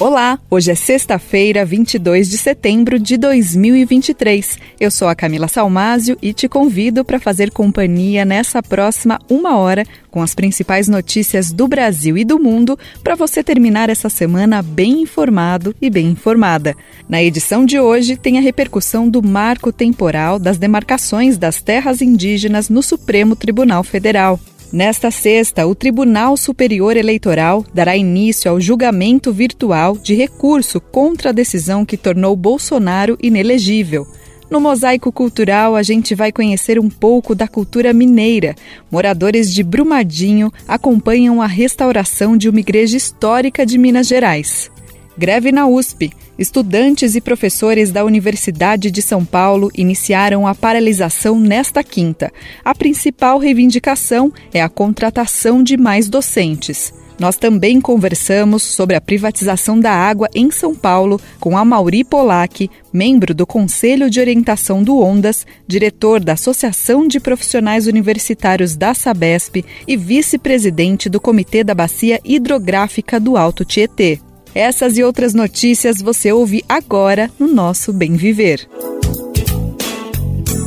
Olá, hoje é sexta-feira, 22 de setembro de 2023. Eu sou a Camila Salmásio e te convido para fazer companhia nessa próxima uma hora com as principais notícias do Brasil e do mundo para você terminar essa semana bem informado e bem informada. Na edição de hoje tem a repercussão do marco temporal das demarcações das terras indígenas no Supremo Tribunal Federal. Nesta sexta, o Tribunal Superior Eleitoral dará início ao julgamento virtual de recurso contra a decisão que tornou Bolsonaro inelegível. No Mosaico Cultural, a gente vai conhecer um pouco da cultura mineira. Moradores de Brumadinho acompanham a restauração de uma igreja histórica de Minas Gerais. Greve na USP. Estudantes e professores da Universidade de São Paulo iniciaram a paralisação nesta quinta. A principal reivindicação é a contratação de mais docentes. Nós também conversamos sobre a privatização da água em São Paulo com a Mauri Polac, membro do Conselho de Orientação do Ondas, diretor da Associação de Profissionais Universitários da Sabesp e vice-presidente do Comitê da Bacia Hidrográfica do Alto Tietê. Essas e outras notícias você ouve agora no nosso Bem Viver.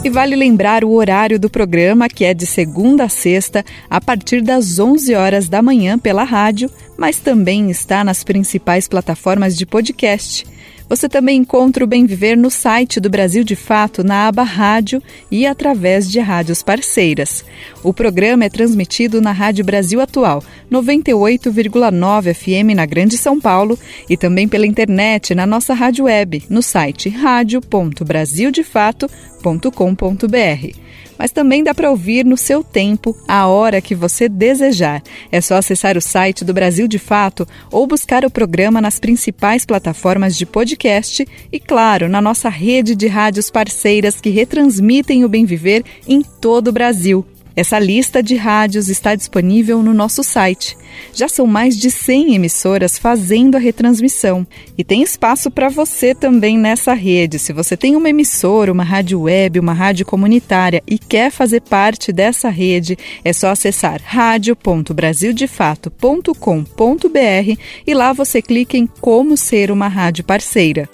E vale lembrar o horário do programa, que é de segunda a sexta, a partir das 11 horas da manhã pela rádio, mas também está nas principais plataformas de podcast. Você também encontra o Bem Viver no site do Brasil de Fato, na aba Rádio e através de rádios parceiras. O programa é transmitido na Rádio Brasil Atual, 98,9 FM na Grande São Paulo e também pela internet na nossa rádio web, no site radio.brasildefato.com.br mas também dá para ouvir no seu tempo, a hora que você desejar. É só acessar o site do Brasil de Fato ou buscar o programa nas principais plataformas de podcast e, claro, na nossa rede de rádios parceiras que retransmitem o Bem Viver em todo o Brasil. Essa lista de rádios está disponível no nosso site. Já são mais de 100 emissoras fazendo a retransmissão e tem espaço para você também nessa rede. Se você tem uma emissora, uma rádio web, uma rádio comunitária e quer fazer parte dessa rede, é só acessar radio.brasildefato.com.br e lá você clica em como ser uma rádio parceira.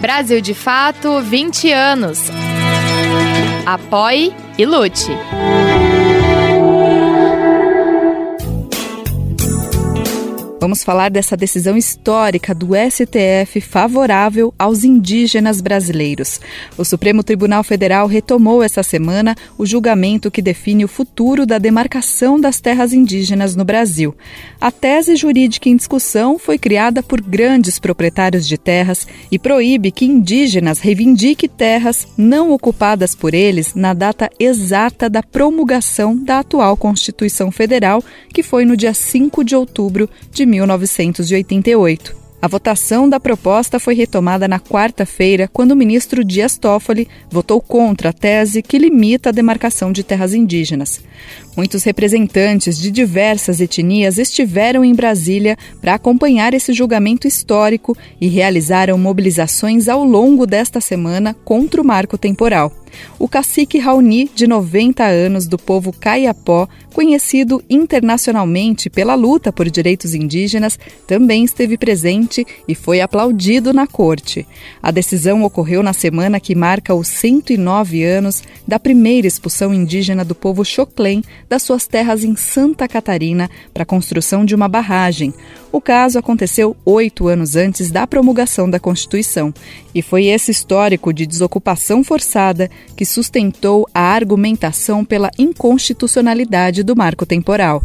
Brasil de Fato 20 anos. Apoie e lute. Vamos falar dessa decisão histórica do STF favorável aos indígenas brasileiros. O Supremo Tribunal Federal retomou essa semana o julgamento que define o futuro da demarcação das terras indígenas no Brasil. A tese jurídica em discussão foi criada por grandes proprietários de terras e proíbe que indígenas reivindiquem terras não ocupadas por eles na data exata da promulgação da atual Constituição Federal, que foi no dia 5 de outubro de 1988. A votação da proposta foi retomada na quarta-feira, quando o ministro Dias Toffoli votou contra a tese que limita a demarcação de terras indígenas. Muitos representantes de diversas etnias estiveram em Brasília para acompanhar esse julgamento histórico e realizaram mobilizações ao longo desta semana contra o marco temporal. O cacique Raoni, de 90 anos, do povo Caiapó, conhecido internacionalmente pela luta por direitos indígenas, também esteve presente e foi aplaudido na corte. A decisão ocorreu na semana que marca os 109 anos da primeira expulsão indígena do povo Choclen das suas terras em Santa Catarina para a construção de uma barragem. O caso aconteceu oito anos antes da promulgação da Constituição e foi esse histórico de desocupação forçada que sustentou a argumentação pela inconstitucionalidade do marco temporal.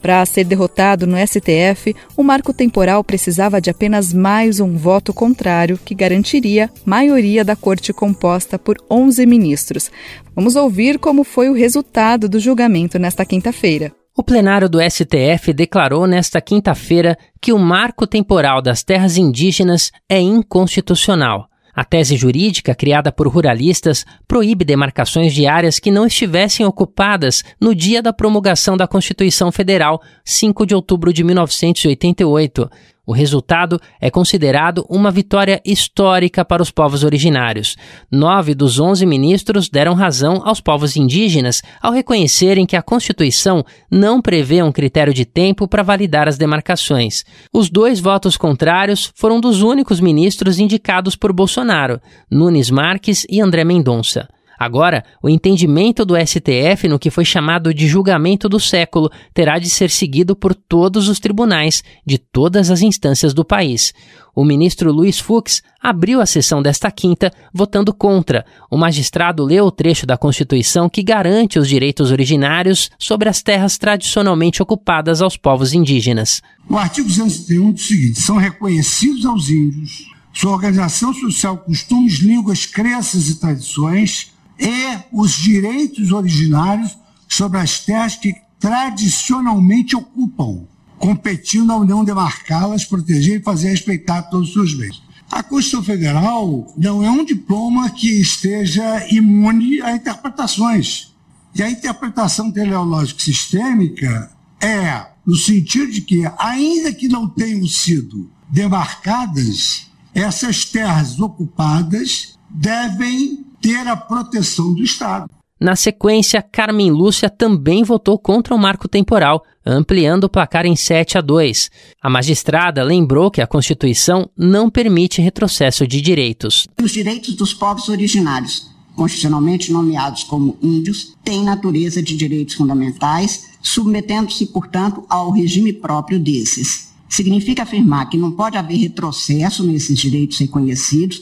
Para ser derrotado no STF, o marco temporal precisava de apenas mais um voto contrário que garantiria maioria da corte composta por 11 ministros. Vamos ouvir como foi o resultado do julgamento nesta quinta-feira. O plenário do STF declarou nesta quinta-feira que o marco temporal das terras indígenas é inconstitucional. A tese jurídica, criada por ruralistas, proíbe demarcações de áreas que não estivessem ocupadas no dia da promulgação da Constituição Federal, 5 de outubro de 1988. O resultado é considerado uma vitória histórica para os povos originários. Nove dos onze ministros deram razão aos povos indígenas ao reconhecerem que a Constituição não prevê um critério de tempo para validar as demarcações. Os dois votos contrários foram dos únicos ministros indicados por Bolsonaro, Nunes Marques e André Mendonça. Agora, o entendimento do STF no que foi chamado de julgamento do século terá de ser seguido por todos os tribunais de todas as instâncias do país. O ministro Luiz Fux abriu a sessão desta quinta votando contra. O magistrado leu o trecho da Constituição que garante os direitos originários sobre as terras tradicionalmente ocupadas aos povos indígenas. O artigo 231 diz o seguinte: são reconhecidos aos índios sua organização social, costumes, línguas, crenças e tradições e os direitos originários sobre as terras que tradicionalmente ocupam, competindo à União demarcá-las, proteger e fazer respeitar todos os seus bens. A Constituição Federal não é um diploma que esteja imune a interpretações. E a interpretação teleológica sistêmica é no sentido de que, ainda que não tenham sido demarcadas, essas terras ocupadas devem ter a proteção do Estado. Na sequência, Carmen Lúcia também votou contra o marco temporal, ampliando o placar em 7 a 2. A magistrada lembrou que a Constituição não permite retrocesso de direitos. Os direitos dos povos originários, constitucionalmente nomeados como índios, têm natureza de direitos fundamentais, submetendo-se, portanto, ao regime próprio desses. Significa afirmar que não pode haver retrocesso nesses direitos reconhecidos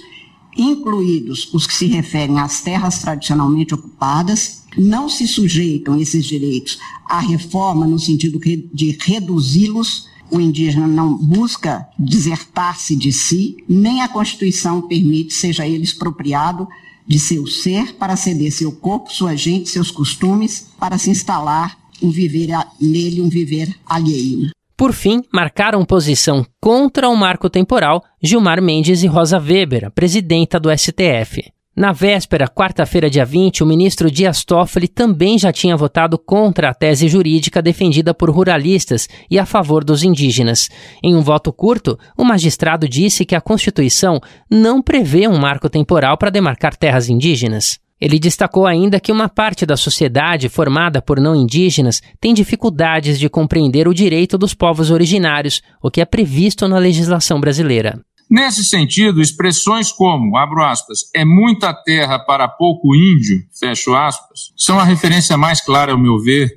incluídos os que se referem às terras tradicionalmente ocupadas, não se sujeitam esses direitos à reforma no sentido de reduzi-los. O indígena não busca desertar-se de si, nem a Constituição permite seja ele expropriado de seu ser para ceder seu corpo, sua gente, seus costumes, para se instalar um viver nele, um viver alheio. Por fim, marcaram posição contra o marco temporal Gilmar Mendes e Rosa Weber, a presidenta do STF. Na véspera, quarta-feira, dia 20, o ministro Dias Toffoli também já tinha votado contra a tese jurídica defendida por ruralistas e a favor dos indígenas. Em um voto curto, o magistrado disse que a Constituição não prevê um marco temporal para demarcar terras indígenas. Ele destacou ainda que uma parte da sociedade formada por não indígenas tem dificuldades de compreender o direito dos povos originários, o que é previsto na legislação brasileira. Nesse sentido, expressões como, abro aspas, é muita terra para pouco índio, fecho aspas, são a referência mais clara, ao meu ver,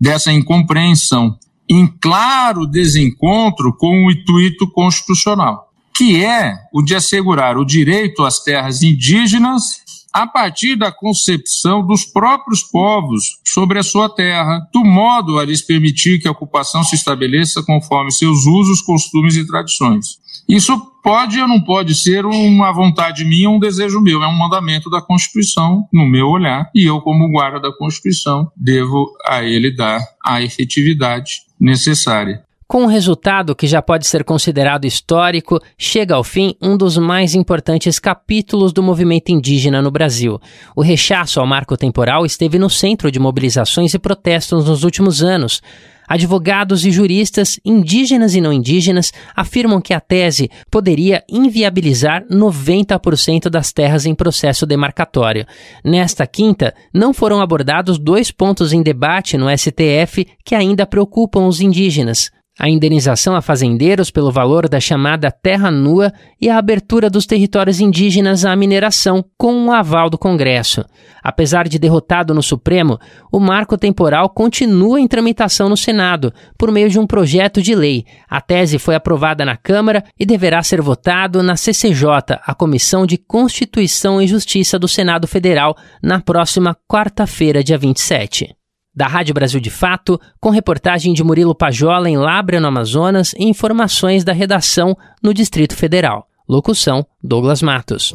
dessa incompreensão, em claro desencontro com o intuito constitucional, que é o de assegurar o direito às terras indígenas a partir da concepção dos próprios povos sobre a sua terra, do modo a lhes permitir que a ocupação se estabeleça conforme seus usos, costumes e tradições. Isso pode ou não pode ser uma vontade minha, um desejo meu, é um mandamento da Constituição, no meu olhar, e eu, como guarda da Constituição, devo a ele dar a efetividade necessária. Com um resultado que já pode ser considerado histórico, chega ao fim um dos mais importantes capítulos do movimento indígena no Brasil. O rechaço ao marco temporal esteve no centro de mobilizações e protestos nos últimos anos. Advogados e juristas, indígenas e não indígenas, afirmam que a tese poderia inviabilizar 90% das terras em processo demarcatório. Nesta quinta, não foram abordados dois pontos em debate no STF que ainda preocupam os indígenas a indenização a fazendeiros pelo valor da chamada terra nua e a abertura dos territórios indígenas à mineração, com o aval do Congresso. Apesar de derrotado no Supremo, o marco temporal continua em tramitação no Senado, por meio de um projeto de lei. A tese foi aprovada na Câmara e deverá ser votado na CCJ, a Comissão de Constituição e Justiça do Senado Federal, na próxima quarta-feira, dia 27 da Rádio Brasil de Fato, com reportagem de Murilo Pajola em Lábrea, no Amazonas, e informações da redação no Distrito Federal. Locução: Douglas Matos.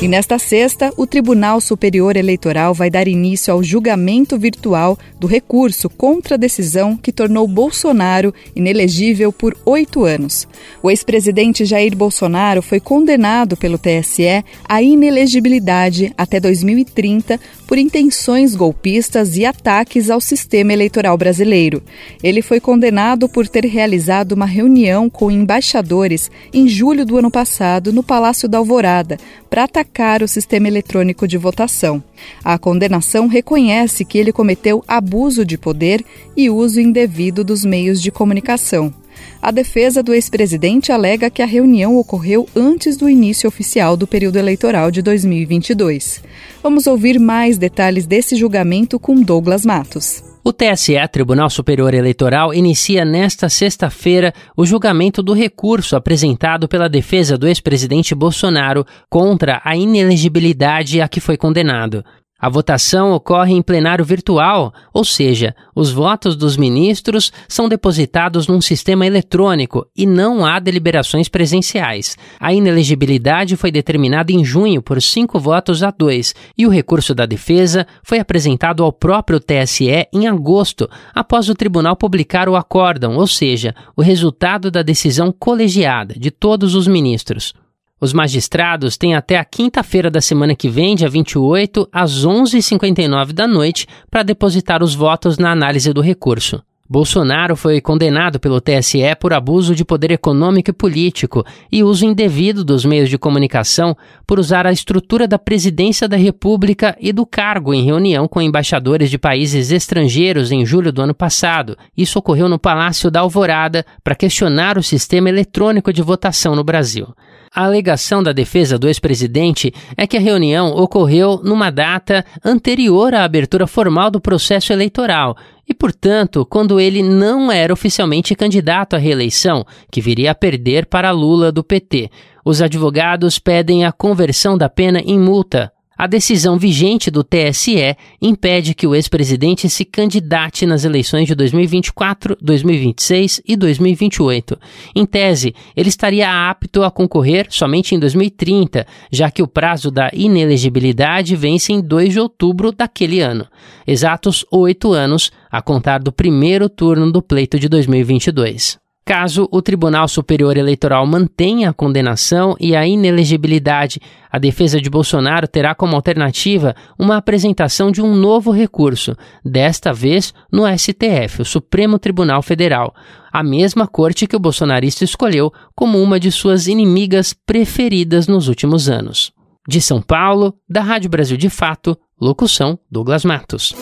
E nesta sexta, o Tribunal Superior Eleitoral vai dar início ao julgamento virtual do recurso contra a decisão que tornou Bolsonaro inelegível por oito anos. O ex-presidente Jair Bolsonaro foi condenado pelo TSE à inelegibilidade até 2030 por intenções golpistas e ataques ao sistema eleitoral brasileiro. Ele foi condenado por ter realizado uma reunião com embaixadores em julho do ano passado no Palácio da Alvorada para atacar o sistema eletrônico de votação. A condenação reconhece que ele cometeu abuso de poder e uso indevido dos meios de comunicação. A defesa do ex-presidente alega que a reunião ocorreu antes do início oficial do período eleitoral de 2022. Vamos ouvir mais detalhes desse julgamento com Douglas Matos. O TSE, Tribunal Superior Eleitoral, inicia nesta sexta-feira o julgamento do recurso apresentado pela defesa do ex-presidente Bolsonaro contra a inelegibilidade a que foi condenado. A votação ocorre em plenário virtual, ou seja, os votos dos ministros são depositados num sistema eletrônico e não há deliberações presenciais. A inelegibilidade foi determinada em junho por cinco votos a dois e o recurso da defesa foi apresentado ao próprio TSE em agosto, após o tribunal publicar o acórdão, ou seja, o resultado da decisão colegiada de todos os ministros. Os magistrados têm até a quinta-feira da semana que vem, dia 28, às 11h59 da noite, para depositar os votos na análise do recurso. Bolsonaro foi condenado pelo TSE por abuso de poder econômico e político e uso indevido dos meios de comunicação por usar a estrutura da presidência da República e do cargo em reunião com embaixadores de países estrangeiros em julho do ano passado. Isso ocorreu no Palácio da Alvorada para questionar o sistema eletrônico de votação no Brasil. A alegação da defesa do ex-presidente é que a reunião ocorreu numa data anterior à abertura formal do processo eleitoral e, portanto, quando ele não era oficialmente candidato à reeleição, que viria a perder para Lula do PT. Os advogados pedem a conversão da pena em multa a decisão vigente do TSE impede que o ex-presidente se candidate nas eleições de 2024, 2026 e 2028. Em tese, ele estaria apto a concorrer somente em 2030, já que o prazo da inelegibilidade vence em 2 de outubro daquele ano. Exatos oito anos a contar do primeiro turno do pleito de 2022. Caso o Tribunal Superior Eleitoral mantenha a condenação e a inelegibilidade, a defesa de Bolsonaro terá como alternativa uma apresentação de um novo recurso, desta vez no STF, o Supremo Tribunal Federal, a mesma corte que o bolsonarista escolheu como uma de suas inimigas preferidas nos últimos anos. De São Paulo, da Rádio Brasil de Fato, locução Douglas Matos.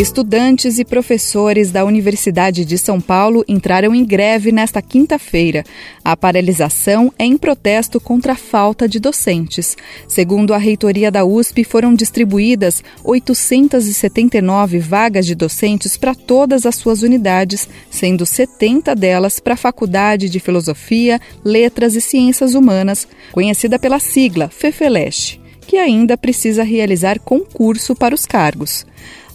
Estudantes e professores da Universidade de São Paulo entraram em greve nesta quinta-feira. A paralisação é em protesto contra a falta de docentes. Segundo a reitoria da USP, foram distribuídas 879 vagas de docentes para todas as suas unidades, sendo 70 delas para a Faculdade de Filosofia, Letras e Ciências Humanas, conhecida pela sigla FEFELESH, que ainda precisa realizar concurso para os cargos.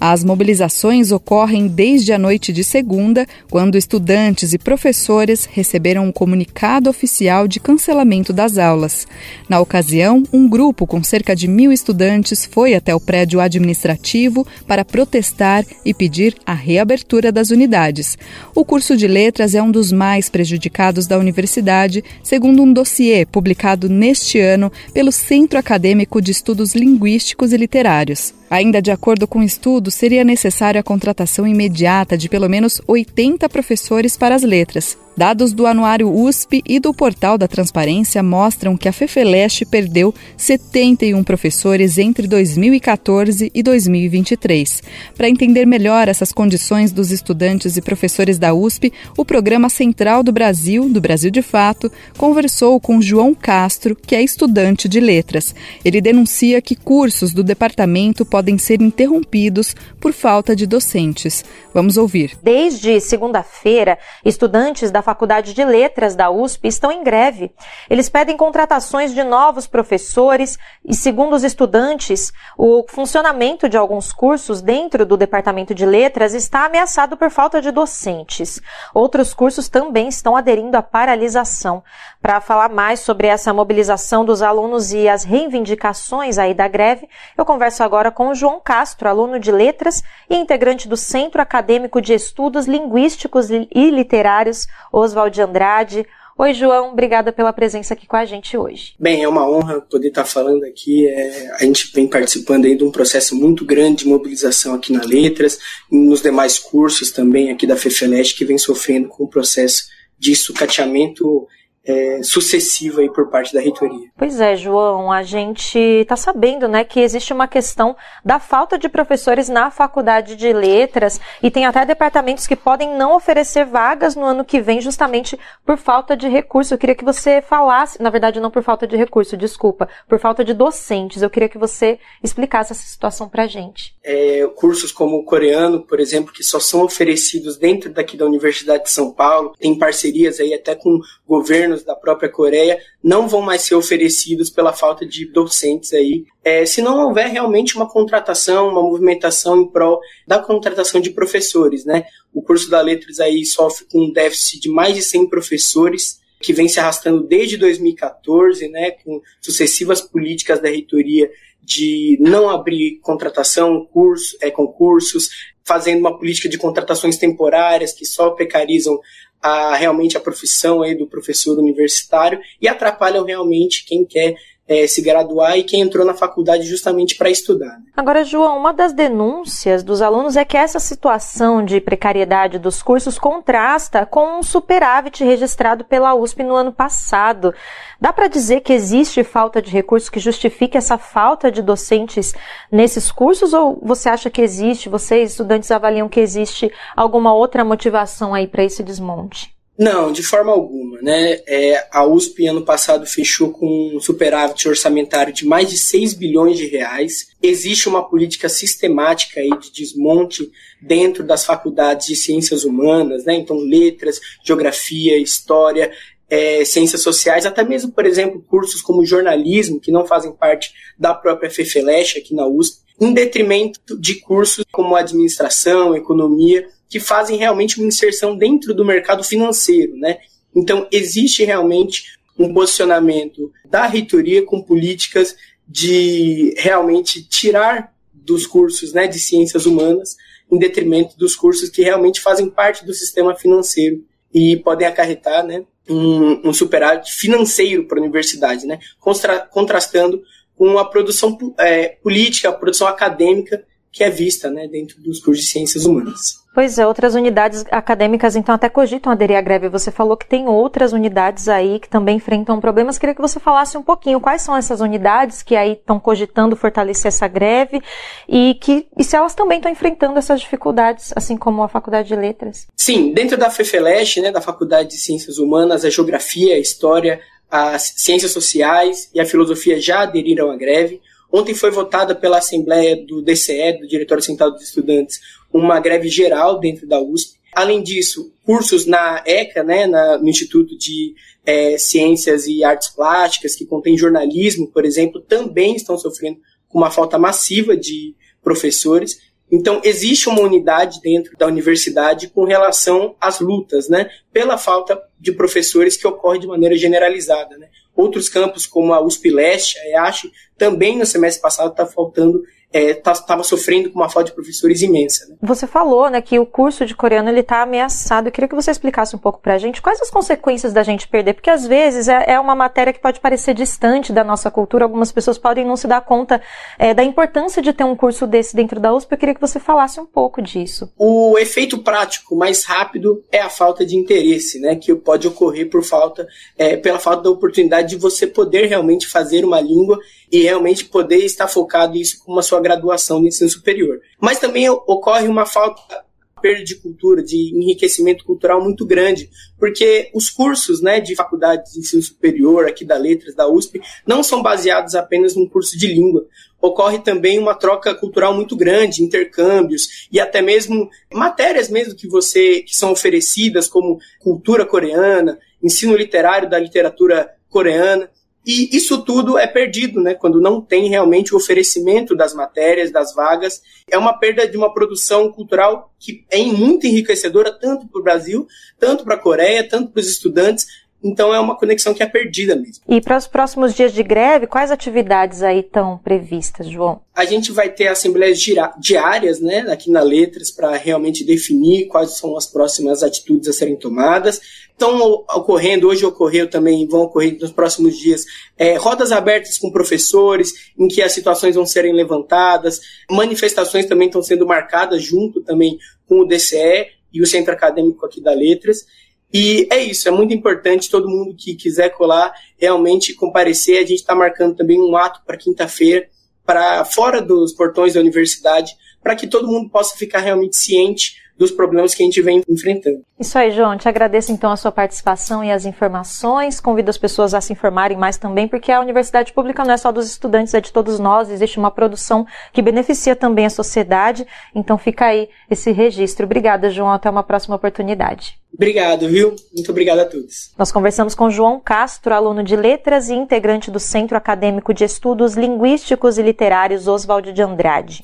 As mobilizações ocorrem desde a noite de segunda, quando estudantes e professores receberam um comunicado oficial de cancelamento das aulas. Na ocasião, um grupo com cerca de mil estudantes foi até o prédio administrativo para protestar e pedir a reabertura das unidades. O curso de letras é um dos mais prejudicados da universidade, segundo um dossiê publicado neste ano pelo Centro Acadêmico de Estudos Linguísticos e Literários. Ainda de acordo com o estudo, seria necessária a contratação imediata de pelo menos 80 professores para as letras, Dados do Anuário USP e do Portal da Transparência mostram que a FEFELESH perdeu 71 professores entre 2014 e 2023. Para entender melhor essas condições dos estudantes e professores da USP, o Programa Central do Brasil, do Brasil de Fato, conversou com João Castro, que é estudante de letras. Ele denuncia que cursos do departamento podem ser interrompidos por falta de docentes. Vamos ouvir. Desde segunda-feira, estudantes da Faculdade de Letras da USP estão em greve. Eles pedem contratações de novos professores e, segundo os estudantes, o funcionamento de alguns cursos dentro do Departamento de Letras está ameaçado por falta de docentes. Outros cursos também estão aderindo à paralisação. Para falar mais sobre essa mobilização dos alunos e as reivindicações aí da greve, eu converso agora com o João Castro, aluno de Letras e integrante do Centro Acadêmico de Estudos Linguísticos e Literários, Oswald de Andrade. Oi, João, obrigada pela presença aqui com a gente hoje. Bem, é uma honra poder estar falando aqui. É, a gente vem participando aí de um processo muito grande de mobilização aqui na Letras, nos demais cursos também aqui da FEFELEST, que vem sofrendo com o processo de sucateamento é, sucessiva aí por parte da reitoria. Pois é, João, a gente está sabendo, né, que existe uma questão da falta de professores na faculdade de letras e tem até departamentos que podem não oferecer vagas no ano que vem justamente por falta de recurso. Eu queria que você falasse, na verdade não por falta de recurso, desculpa, por falta de docentes. Eu queria que você explicasse essa situação para a gente. É, cursos como o coreano, por exemplo, que só são oferecidos dentro daqui da Universidade de São Paulo, tem parcerias aí até com governos da própria Coreia não vão mais ser oferecidos pela falta de docentes aí, é, se não houver realmente uma contratação, uma movimentação em prol da contratação de professores, né? O curso da Letras aí sofre com um déficit de mais de 100 professores, que vem se arrastando desde 2014, né, com sucessivas políticas da reitoria de não abrir contratação, curso, é, concursos, fazendo uma política de contratações temporárias que só precarizam a, realmente a profissão aí do professor universitário e atrapalham realmente quem quer é, se graduar e quem entrou na faculdade justamente para estudar. Né? Agora, João, uma das denúncias dos alunos é que essa situação de precariedade dos cursos contrasta com um superávit registrado pela USP no ano passado. Dá para dizer que existe falta de recursos que justifique essa falta de docentes nesses cursos ou você acha que existe, vocês estudantes avaliam que existe alguma outra motivação aí para esse desmonte? Não, de forma alguma. Né? É, a USP ano passado fechou com um superávit orçamentário de mais de 6 bilhões de reais. Existe uma política sistemática aí de desmonte dentro das faculdades de ciências humanas, né? então letras, geografia, história, é, ciências sociais, até mesmo, por exemplo, cursos como jornalismo, que não fazem parte da própria FEFELESH aqui na USP, em detrimento de cursos como administração, economia, que fazem realmente uma inserção dentro do mercado financeiro, né? Então, existe realmente um posicionamento da reitoria com políticas de realmente tirar dos cursos né, de ciências humanas em detrimento dos cursos que realmente fazem parte do sistema financeiro e podem acarretar né, um, um superávit financeiro para a universidade, né, contra, contrastando com a produção é, política, a produção acadêmica que é vista né, dentro dos cursos de ciências humanas. Pois é, outras unidades acadêmicas então até cogitam aderir à greve. Você falou que tem outras unidades aí que também enfrentam problemas. Queria que você falasse um pouquinho quais são essas unidades que aí estão cogitando fortalecer essa greve e que e se elas também estão enfrentando essas dificuldades, assim como a Faculdade de Letras. Sim, dentro da FEFELESH, né, da Faculdade de Ciências Humanas, a Geografia, a História, as Ciências Sociais e a Filosofia já aderiram à greve. Ontem foi votada pela Assembleia do DCE, do Diretório Central dos Estudantes, uma greve geral dentro da USP. Além disso, cursos na ECA, né, na, no Instituto de é, Ciências e Artes Plásticas, que contém jornalismo, por exemplo, também estão sofrendo com uma falta massiva de professores. Então, existe uma unidade dentro da universidade com relação às lutas, né, pela falta de professores que ocorre de maneira generalizada. Né. Outros campos, como a USP Leste, a EASH, também no semestre passado está faltando estava é, sofrendo com uma falta de professores imensa. Né? Você falou né, que o curso de coreano ele está ameaçado. Eu queria que você explicasse um pouco para a gente quais as consequências da gente perder, porque às vezes é, é, uma matéria que pode parecer distante da nossa cultura. Algumas pessoas podem não se dar conta é, da importância de ter um curso desse dentro da USP. Eu queria que você falasse um pouco disso. O efeito prático mais rápido é a falta de interesse, né, que pode ocorrer por falta, é, pela falta da oportunidade de você poder realmente fazer uma língua e realmente poder estar focado isso como a sua graduação no ensino superior. Mas também ocorre uma falta perda de cultura, de enriquecimento cultural muito grande, porque os cursos né, de faculdade de ensino superior, aqui da Letras, da USP, não são baseados apenas num curso de língua. Ocorre também uma troca cultural muito grande, intercâmbios e até mesmo matérias mesmo que você que são oferecidas como cultura coreana, ensino literário da literatura coreana. E isso tudo é perdido, né? Quando não tem realmente o oferecimento das matérias, das vagas. É uma perda de uma produção cultural que é muito enriquecedora, tanto para o Brasil, tanto para a Coreia, tanto para os estudantes, Então é uma conexão que é perdida mesmo. E para os próximos dias de greve, quais atividades aí estão previstas, João? A gente vai ter assembleias diárias, né, aqui na Letras, para realmente definir quais são as próximas atitudes a serem tomadas. Estão ocorrendo, hoje ocorreu também, vão ocorrer nos próximos dias, é, rodas abertas com professores, em que as situações vão serem levantadas, manifestações também estão sendo marcadas junto também com o DCE e o Centro Acadêmico aqui da Letras. E é isso, é muito importante todo mundo que quiser colar realmente comparecer. A gente está marcando também um ato para quinta-feira, para fora dos portões da universidade, para que todo mundo possa ficar realmente ciente dos problemas que a gente vem enfrentando. Isso aí, João. Te agradeço então a sua participação e as informações. Convido as pessoas a se informarem mais também, porque a universidade pública não é só dos estudantes, é de todos nós. Existe uma produção que beneficia também a sociedade. Então fica aí esse registro. Obrigada, João. Até uma próxima oportunidade. Obrigado, viu? Muito obrigado a todos. Nós conversamos com João Castro, aluno de Letras e integrante do Centro Acadêmico de Estudos Linguísticos e Literários Oswald de Andrade.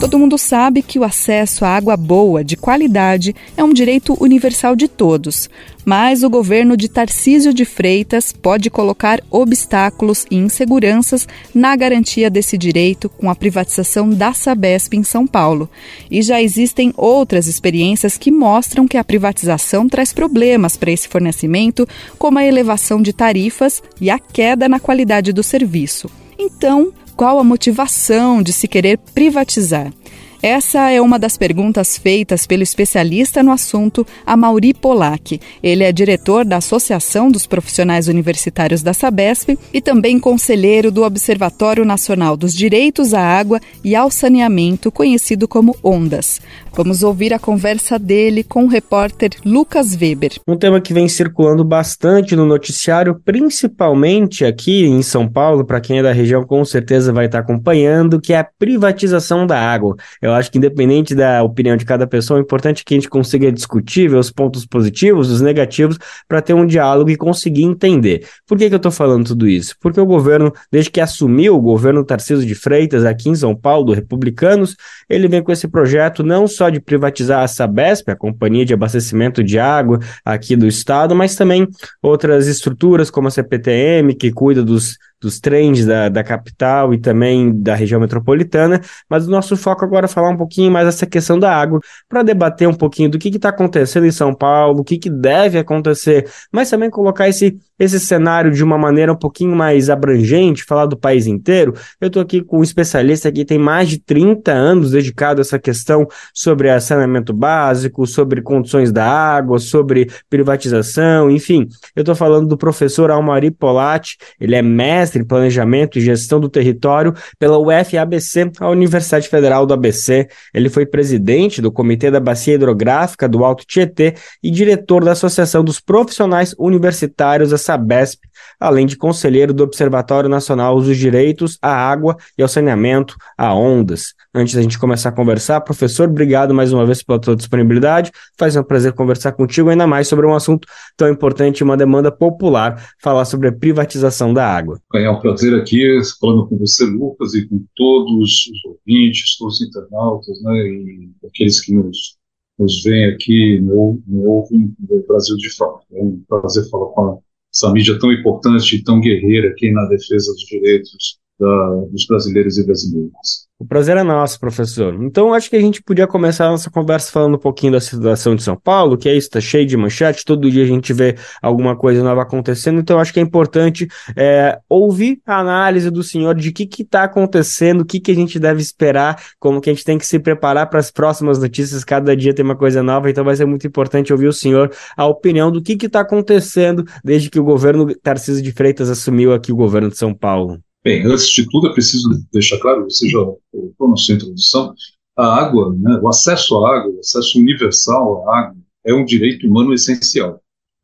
Todo mundo sabe que o acesso à água boa, de qualidade, é um direito universal de todos. Mas o governo de Tarcísio de Freitas pode colocar obstáculos e inseguranças na garantia desse direito com a privatização da Sabesp em São Paulo. E já existem outras experiências que mostram que a privatização traz problemas para esse fornecimento, como a elevação de tarifas e a queda na qualidade do serviço. Então, qual a motivação de se querer privatizar? Essa é uma das perguntas feitas pelo especialista no assunto, Amauri Polak. Ele é diretor da Associação dos Profissionais Universitários da Sabesp e também conselheiro do Observatório Nacional dos Direitos à Água e ao Saneamento, conhecido como ONDAS. Vamos ouvir a conversa dele com o repórter Lucas Weber. Um tema que vem circulando bastante no noticiário, principalmente aqui em São Paulo, para quem é da região com certeza vai estar acompanhando, que é a privatização da água. Eu acho que independente da opinião de cada pessoa, é importante que a gente consiga discutir, os pontos positivos, os negativos, para ter um diálogo e conseguir entender. Por que, que eu estou falando tudo isso? Porque o governo, desde que assumiu o governo Tarcísio de Freitas aqui em São Paulo, republicanos, ele vem com esse projeto não só de privatizar a Sabesp, a companhia de abastecimento de água aqui do estado, mas também outras estruturas como a CPTM, que cuida dos dos trens da, da capital e também da região metropolitana, mas o nosso foco agora é falar um pouquinho mais dessa questão da água, para debater um pouquinho do que está acontecendo em São Paulo, o que, que deve acontecer, mas também colocar esse, esse cenário de uma maneira um pouquinho mais abrangente, falar do país inteiro. Eu estou aqui com um especialista que tem mais de 30 anos dedicado a essa questão sobre saneamento básico, sobre condições da água, sobre privatização, enfim. Eu estou falando do professor Almari Polatti, ele é mestre mestre em Planejamento e Gestão do Território pela UFABC, a Universidade Federal do ABC. Ele foi presidente do Comitê da Bacia Hidrográfica do Alto Tietê e diretor da Associação dos Profissionais Universitários, a SABESP, além de conselheiro do Observatório Nacional dos Direitos à Água e ao Saneamento, a ONDAS. Antes da gente começar a conversar, professor, obrigado mais uma vez pela sua disponibilidade. Faz um prazer conversar contigo ainda mais sobre um assunto tão importante, uma demanda popular, falar sobre a privatização da água. É um prazer aqui falando com você, Lucas, e com todos os ouvintes, todos os internautas, né, e aqueles que nos, nos veem aqui, no, no no Brasil de fato. É um prazer falar com essa mídia tão importante e tão guerreira aqui na defesa dos direitos da, dos brasileiros e brasileiras. O prazer é nosso, professor. Então, acho que a gente podia começar a nossa conversa falando um pouquinho da situação de São Paulo, que é isso, está cheio de manchete, todo dia a gente vê alguma coisa nova acontecendo, então acho que é importante é, ouvir a análise do senhor de o que está acontecendo, o que, que a gente deve esperar, como que a gente tem que se preparar para as próximas notícias, cada dia tem uma coisa nova, então vai ser muito importante ouvir o senhor a opinião do que está acontecendo desde que o governo Tarcísio de Freitas assumiu aqui o governo de São Paulo. Bem, antes de tudo, é preciso deixar claro, você já colocou na sua introdução, a água, né, o acesso à água, o acesso universal à água, é um direito humano essencial.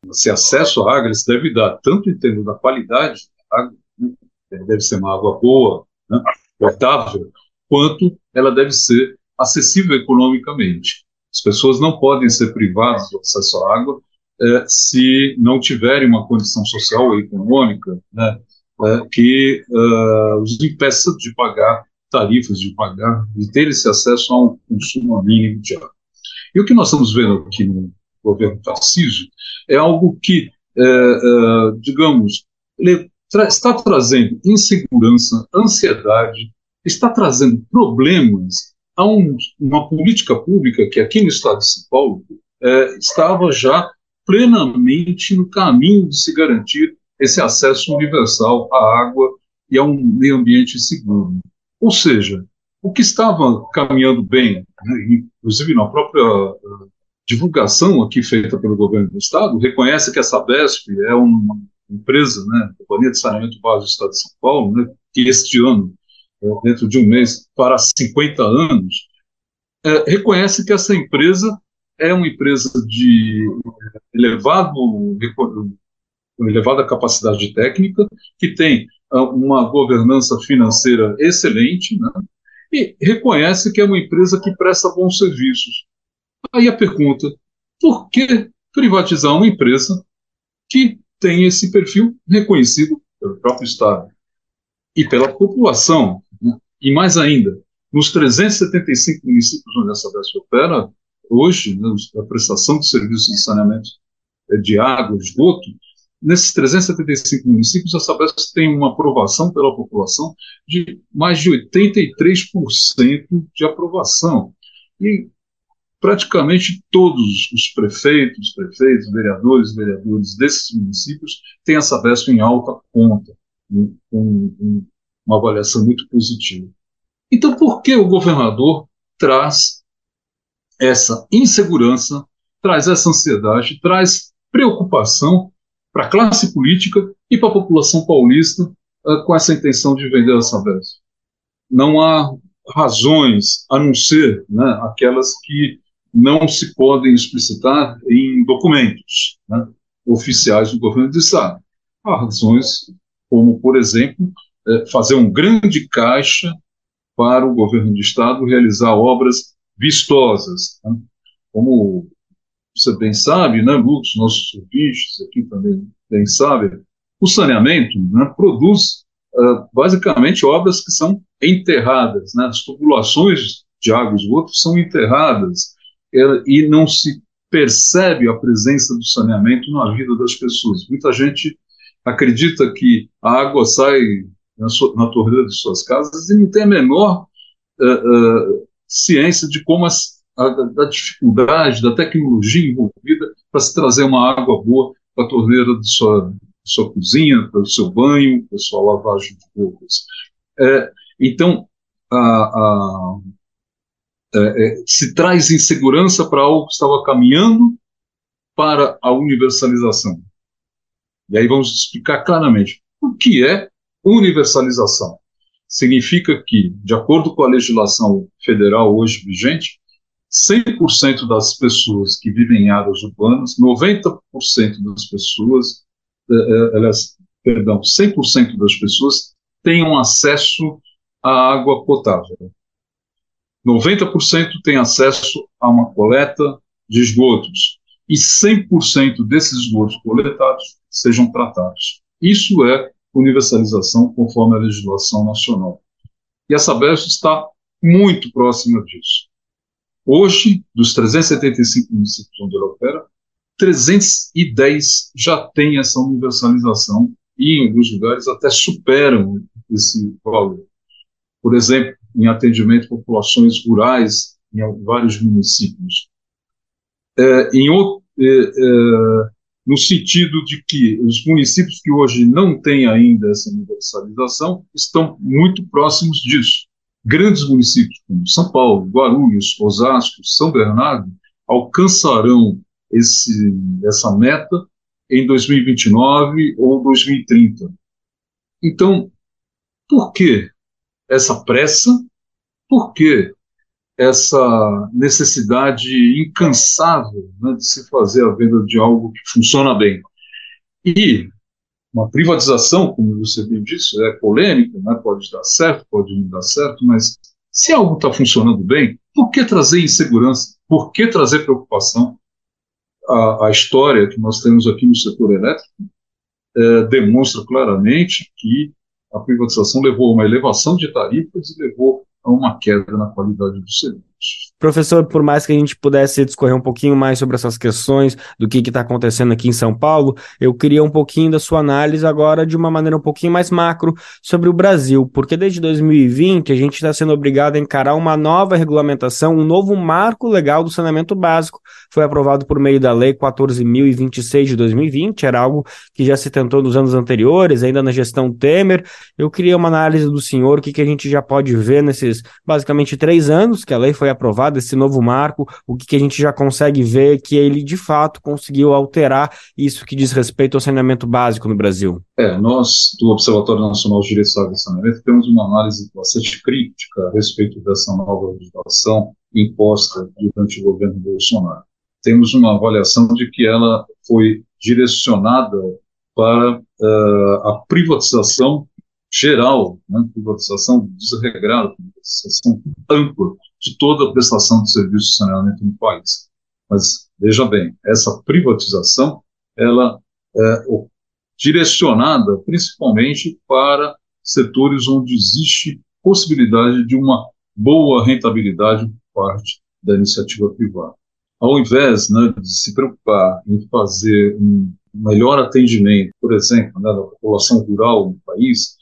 Esse acesso à água se deve dar tanto em termos da qualidade da água, né, deve ser uma água boa, né, potável, quanto ela deve ser acessível economicamente. As pessoas não podem ser privadas do acesso à água é, se não tiverem uma condição social ou econômica né, é, que uh, os impeça de pagar tarifas, de pagar, de ter esse acesso a um consumo mínimo de água. E o que nós estamos vendo aqui no, governo Tarcísio, é algo que, é, é, digamos, tra está trazendo insegurança, ansiedade, está trazendo problemas a um, uma política pública que aqui no estado de São Paulo é, estava já plenamente no caminho de se garantir esse acesso universal à água e a um meio ambiente seguro. Ou seja, o que estava caminhando bem, né, inclusive na própria uh, divulgação aqui feita pelo governo do estado, reconhece que essa BESP é uma empresa, né, Companhia de Saneamento Básico do Estado de São Paulo, né, que este ano, é, dentro de um mês, para 50 anos, é, reconhece que essa empresa é uma empresa de elevado, elevada capacidade técnica, que tem ah, uma governança financeira excelente, né, e reconhece que é uma empresa que presta bons serviços. Aí a pergunta: por que privatizar uma empresa que tem esse perfil reconhecido pelo próprio Estado e pela população? Né? E mais ainda, nos 375 municípios onde essa Sabesp opera, hoje, né, a prestação de serviços de saneamento eh, de água, esgoto, nesses 375 municípios, a Sabesp tem uma aprovação pela população de mais de 83% de aprovação. E praticamente todos os prefeitos, prefeitos, vereadores, vereadores desses municípios têm a Sabesp em alta conta, com uma avaliação muito positiva. Então, por que o governador traz essa insegurança, traz essa ansiedade, traz preocupação para a classe política e para a população paulista uh, com essa intenção de vender a Sabesp? Não há razões a não ser né, aquelas que não se podem explicitar em documentos né, oficiais do governo do Estado. Há razões como, por exemplo, é, fazer um grande caixa para o governo do Estado realizar obras vistosas. Né? Como você bem sabe, né, Lux, nossos ouvintes aqui também bem sabem, o saneamento né, produz uh, basicamente obras que são enterradas, né? as tubulações de água e esgoto são enterradas, e não se percebe a presença do saneamento na vida das pessoas. Muita gente acredita que a água sai na, sua, na torneira de suas casas e não tem a menor uh, uh, ciência de como as, a, da dificuldade, da tecnologia envolvida para se trazer uma água boa para a torneira de sua, sua cozinha, para o seu banho, para a sua lavagem de roupas. É, então, a, a, é, é, se traz insegurança para algo que estava caminhando para a universalização. E aí vamos explicar claramente o que é universalização. Significa que, de acordo com a legislação federal hoje vigente, 100% das pessoas que vivem em áreas urbanas, 90% das pessoas, elas, perdão, 100% das pessoas tenham acesso à água potável. 90% tem acesso a uma coleta de esgotos e 100% desses esgotos coletados sejam tratados. Isso é universalização conforme a legislação nacional. E a Sabesp está muito próxima disso. Hoje, dos 375 municípios onde ela opera, 310 já têm essa universalização e, em alguns lugares, até superam esse valor. Por exemplo, em atendimento a populações rurais em vários municípios. É, em, é, é, no sentido de que os municípios que hoje não têm ainda essa universalização estão muito próximos disso. Grandes municípios como São Paulo, Guarulhos, Osasco, São Bernardo alcançarão esse, essa meta em 2029 ou 2030. Então, por que essa pressa, por que essa necessidade incansável né, de se fazer a venda de algo que funciona bem. E uma privatização, como você bem disse, é polêmica, né, pode dar certo, pode não dar certo, mas se algo está funcionando bem, por que trazer insegurança? Por que trazer preocupação? A, a história que nós temos aqui no setor elétrico é, demonstra claramente que a privatização levou a uma elevação de tarifas e levou a uma queda na qualidade dos serviços. Professor, por mais que a gente pudesse discorrer um pouquinho mais sobre essas questões, do que está acontecendo aqui em São Paulo, eu queria um pouquinho da sua análise agora de uma maneira um pouquinho mais macro sobre o Brasil, porque desde 2020 a gente está sendo obrigado a encarar uma nova regulamentação, um novo marco legal do saneamento básico. Foi aprovado por meio da Lei 14.026 de 2020, era algo que já se tentou nos anos anteriores, ainda na gestão Temer. Eu queria uma análise do senhor, o que, que a gente já pode ver nesses basicamente três anos que a lei foi aprovada aprovado esse novo marco, o que, que a gente já consegue ver que ele de fato conseguiu alterar isso que diz respeito ao saneamento básico no Brasil? É, nós, do Observatório Nacional de Direitos de Saneamento, temos uma análise bastante crítica a respeito dessa nova legislação imposta durante o governo Bolsonaro. Temos uma avaliação de que ela foi direcionada para uh, a privatização geral, né, privatização desregrada, privatização ampla de toda a prestação de serviço de saneamento no país. Mas veja bem, essa privatização ela é direcionada principalmente para setores onde existe possibilidade de uma boa rentabilidade por parte da iniciativa privada. Ao invés né, de se preocupar em fazer um melhor atendimento, por exemplo, né, da população rural no país,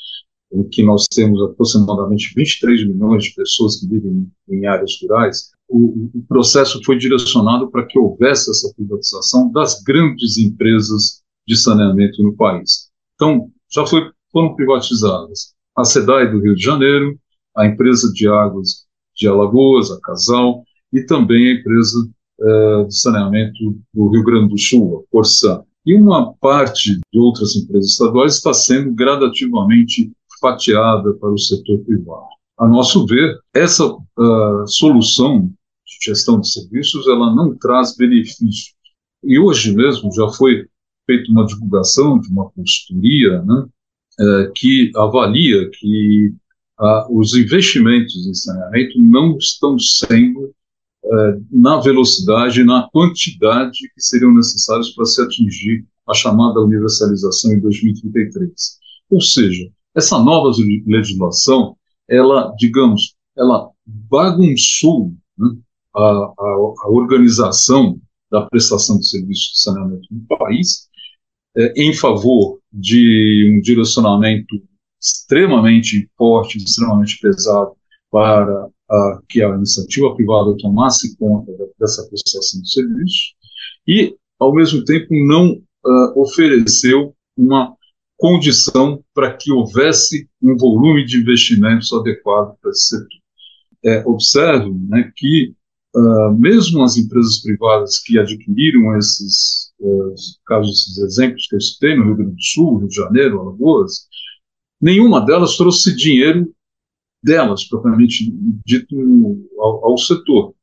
em que nós temos aproximadamente 23 milhões de pessoas que vivem em áreas rurais, o, o processo foi direcionado para que houvesse essa privatização das grandes empresas de saneamento no país. Então, já foi, foram privatizadas a SEDAI do Rio de Janeiro, a empresa de águas de Alagoas, a Casal, e também a empresa eh, de saneamento do Rio Grande do Sul, a Corsã. E uma parte de outras empresas estaduais está sendo gradativamente fatiada para o setor privado. A nosso ver, essa uh, solução de gestão de serviços ela não traz benefícios. E hoje mesmo já foi feita uma divulgação de uma consultoria né, uh, que avalia que uh, os investimentos em saneamento não estão sendo eh, na velocidade, na quantidade que seriam necessários para se atingir a chamada universalização em 2033. Ou seja, essa nova legislação, ela, digamos, ela bagunçou né, a, a, a, organização da prestação de serviços de saneamento no país é, em favor de um direcionamento extremamente forte, extremamente pesado para a, que a iniciativa privada tomasse conta dessa prestação de serviços e, ao mesmo tempo, não uh, ofereceu uma condição para que houvesse um volume de investimentos adequado para esse setor. É, observe né, que, uh, mesmo as empresas privadas que adquiriram esses, uh, casos, esses exemplos que eu citei, no Rio Grande do Sul, Rio de Janeiro, Alagoas, nenhuma delas trouxe dinheiro delas, propriamente dito, ao, ao setor.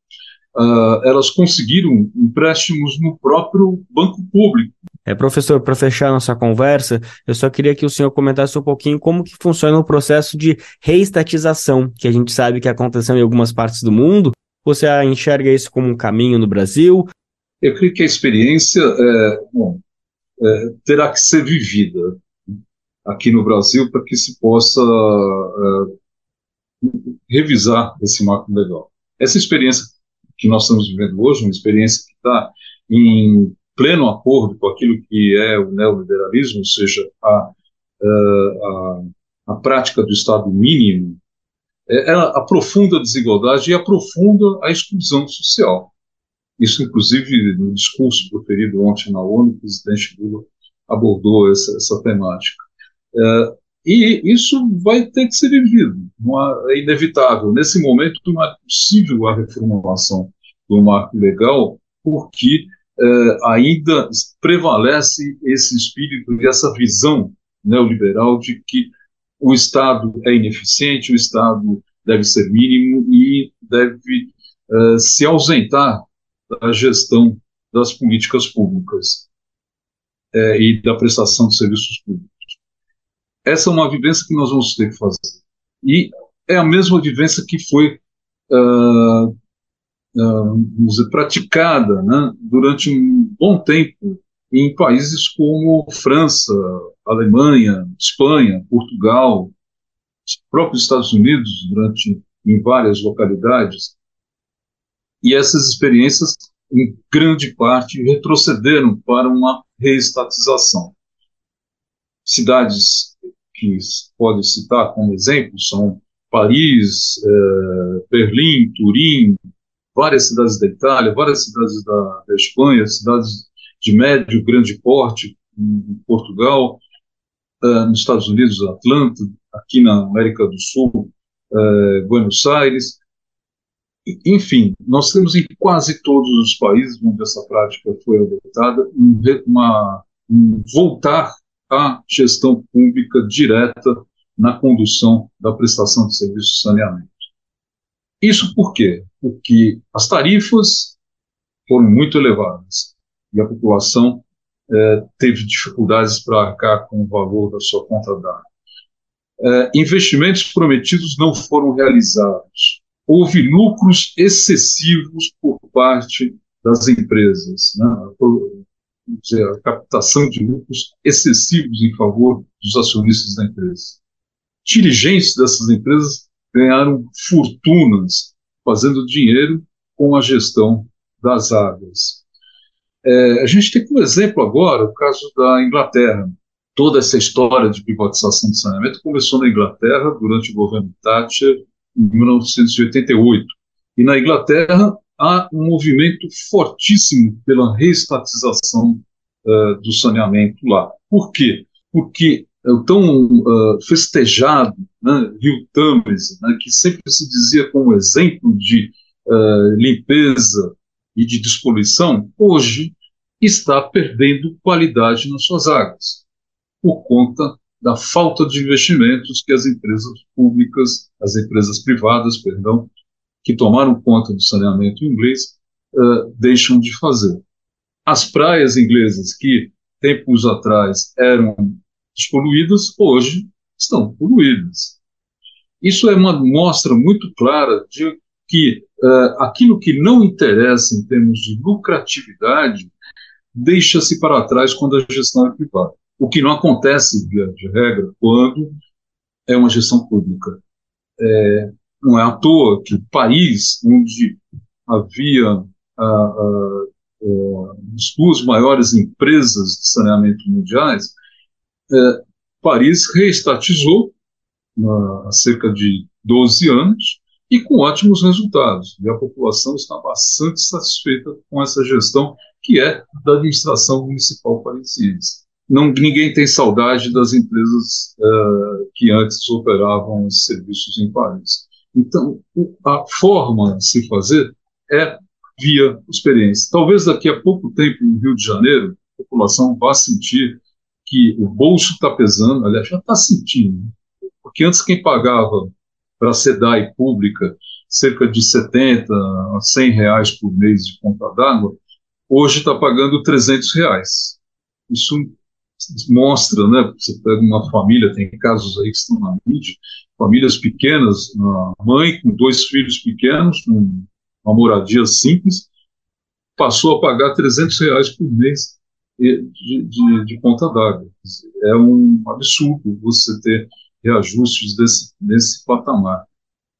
Uh, elas conseguiram empréstimos no próprio banco público, é, professor, para fechar nossa conversa, eu só queria que o senhor comentasse um pouquinho como que funciona o processo de reestatização, que a gente sabe que aconteceu em algumas partes do mundo. Você enxerga isso como um caminho no Brasil? Eu creio que a experiência é, bom, é, terá que ser vivida aqui no Brasil para que se possa é, revisar esse marco legal. Essa experiência que nós estamos vivendo hoje, uma experiência que está em pleno acordo com aquilo que é o neoliberalismo, ou seja, a, a, a prática do Estado mínimo, é, ela aprofunda a desigualdade e aprofunda a exclusão social. Isso, inclusive, no discurso proferido ontem na ONU, o presidente Lula abordou essa, essa temática. É, e isso vai ter que ser vivido, é inevitável. Nesse momento, não é possível a reformulação do marco legal, porque ainda prevalece esse espírito e essa visão neoliberal de que o Estado é ineficiente, o Estado deve ser mínimo e deve uh, se ausentar da gestão das políticas públicas uh, e da prestação de serviços públicos. Essa é uma vivência que nós vamos ter que fazer. E é a mesma vivência que foi uh, dizer, praticada né, durante um bom tempo em países como França, Alemanha, Espanha, Portugal, os próprios Estados Unidos, durante em várias localidades. E essas experiências, em grande parte, retrocederam para uma reestatização. Cidades que pode citar como exemplo são Paris, eh, Berlim, Turim, várias cidades da Itália, várias cidades da, da Espanha, cidades de médio, grande porte, em Portugal, uh, nos Estados Unidos, Atlanta, aqui na América do Sul, uh, Buenos Aires. Enfim, nós temos em quase todos os países onde essa prática foi adotada um, uma, um voltar à gestão pública direta na condução da prestação de serviços de saneamento. Isso por quê? Porque as tarifas foram muito elevadas e a população eh, teve dificuldades para arcar com o valor da sua conta d'água. Eh, investimentos prometidos não foram realizados. Houve lucros excessivos por parte das empresas, né? dizer, a captação de lucros excessivos em favor dos acionistas da empresa. Dirigentes dessas empresas ganharam fortunas fazendo dinheiro com a gestão das águas. É, a gente tem como exemplo agora o caso da Inglaterra. Toda essa história de privatização do saneamento começou na Inglaterra durante o governo Thatcher em 1988. E na Inglaterra há um movimento fortíssimo pela reestatização uh, do saneamento lá. Por quê? Porque tão uh, festejado né, Rio Thames, né, que sempre se dizia como exemplo de uh, limpeza e de despoluição, hoje está perdendo qualidade nas suas águas, por conta da falta de investimentos que as empresas públicas, as empresas privadas, perdão, que tomaram conta do saneamento inglês, uh, deixam de fazer. As praias inglesas, que tempos atrás eram despoluídas, hoje estão poluídas. Isso é uma mostra muito clara de que uh, aquilo que não interessa em termos de lucratividade deixa-se para trás quando a gestão é privada. O que não acontece, via de regra, quando é uma gestão pública. É, não é à toa que Paris, onde havia as duas maiores empresas de saneamento mundiais, é, Paris reestatizou há cerca de 12 anos e com ótimos resultados. E a população está bastante satisfeita com essa gestão que é da administração municipal parisiense. Não, ninguém tem saudade das empresas uh, que antes operavam os serviços em Paris. Então, a forma de se fazer é via experiência. Talvez daqui a pouco tempo, no Rio de Janeiro, a população vá sentir que o bolso está pesando, aliás, já está sentindo, porque antes quem pagava para a SEDAI pública cerca de 70 a 100 reais por mês de conta d'água, hoje está pagando 300 reais. Isso mostra, né? Você pega uma família, tem casos aí que estão na mídia, famílias pequenas, uma mãe com dois filhos pequenos, uma moradia simples, passou a pagar 300 reais por mês de, de, de conta d'água. É um absurdo você ter reajustes desse, desse patamar.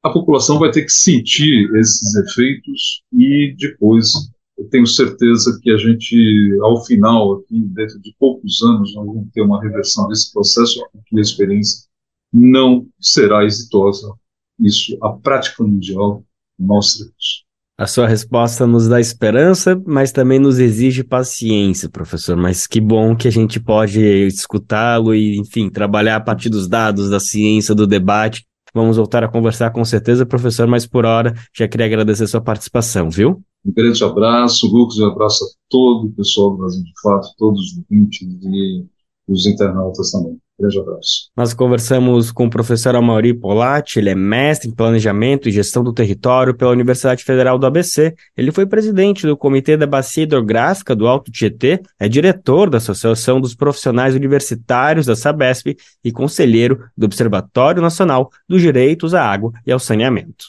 A população vai ter que sentir esses efeitos e depois eu tenho certeza que a gente, ao final, aqui, dentro de poucos anos, nós vamos ter uma reversão desse processo, que a experiência não será exitosa. Isso, a prática mundial mostra isso. A sua resposta nos dá esperança, mas também nos exige paciência, professor. Mas que bom que a gente pode escutá-lo e, enfim, trabalhar a partir dos dados, da ciência, do debate. Vamos voltar a conversar com certeza, professor, mas por hora já queria agradecer a sua participação, viu? Um grande abraço, Lucas, um abraço a todo o pessoal do Brasil de Fato, todos os ouvintes e os internautas também. Grande abraço. Nós conversamos com o professor Amaury Polatti, ele é mestre em Planejamento e Gestão do Território pela Universidade Federal do ABC. Ele foi presidente do Comitê da Bacia Hidrográfica do Alto Tietê, é diretor da Associação dos Profissionais Universitários da Sabesp e conselheiro do Observatório Nacional dos Direitos à Água e ao Saneamento.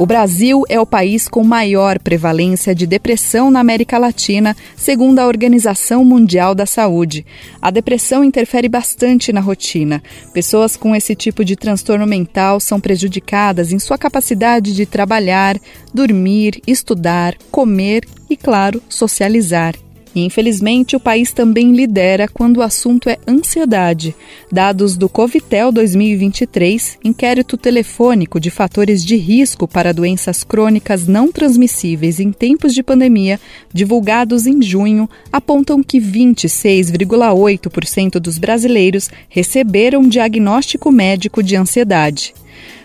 O Brasil é o país com maior prevalência de depressão na América Latina, segundo a Organização Mundial da Saúde. A depressão interfere bastante na rotina. Pessoas com esse tipo de transtorno mental são prejudicadas em sua capacidade de trabalhar, dormir, estudar, comer e, claro, socializar. E, infelizmente, o país também lidera quando o assunto é ansiedade. Dados do Covitel 2023, inquérito telefônico de fatores de risco para doenças crônicas não transmissíveis em tempos de pandemia, divulgados em junho, apontam que 26,8% dos brasileiros receberam diagnóstico médico de ansiedade.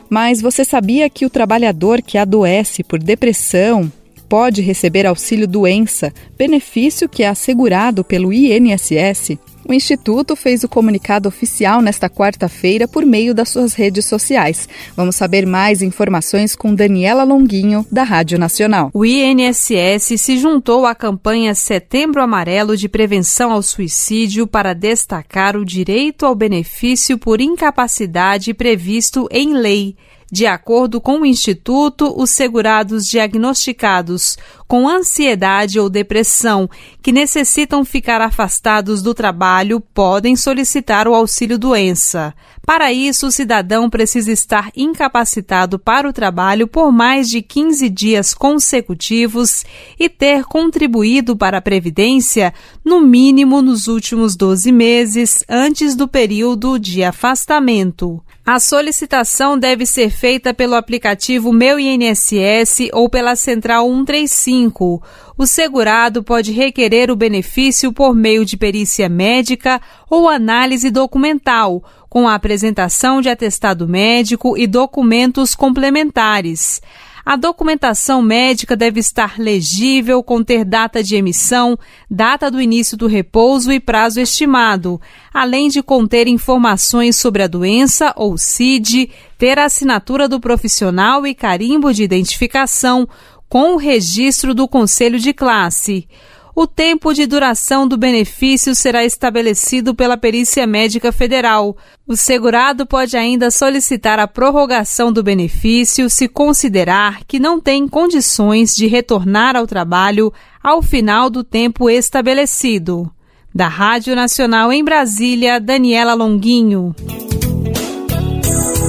Mas você sabia que o trabalhador que adoece por depressão, pode receber auxílio doença, benefício que é assegurado pelo INSS. O Instituto fez o comunicado oficial nesta quarta-feira por meio das suas redes sociais. Vamos saber mais informações com Daniela Longuinho, da Rádio Nacional. O INSS se juntou à campanha Setembro Amarelo de Prevenção ao Suicídio para destacar o direito ao benefício por incapacidade previsto em lei. De acordo com o Instituto, os segurados diagnosticados com ansiedade ou depressão que necessitam ficar afastados do trabalho podem solicitar o auxílio doença. Para isso, o cidadão precisa estar incapacitado para o trabalho por mais de 15 dias consecutivos e ter contribuído para a Previdência no mínimo nos últimos 12 meses antes do período de afastamento. A solicitação deve ser feita pelo aplicativo Meu INSS ou pela Central 135. O segurado pode requerer o benefício por meio de perícia médica ou análise documental, com a apresentação de atestado médico e documentos complementares. A documentação médica deve estar legível, conter data de emissão, data do início do repouso e prazo estimado, além de conter informações sobre a doença ou CID, ter a assinatura do profissional e carimbo de identificação com o registro do conselho de classe. O tempo de duração do benefício será estabelecido pela Perícia Médica Federal. O segurado pode ainda solicitar a prorrogação do benefício se considerar que não tem condições de retornar ao trabalho ao final do tempo estabelecido. Da Rádio Nacional em Brasília, Daniela Longuinho.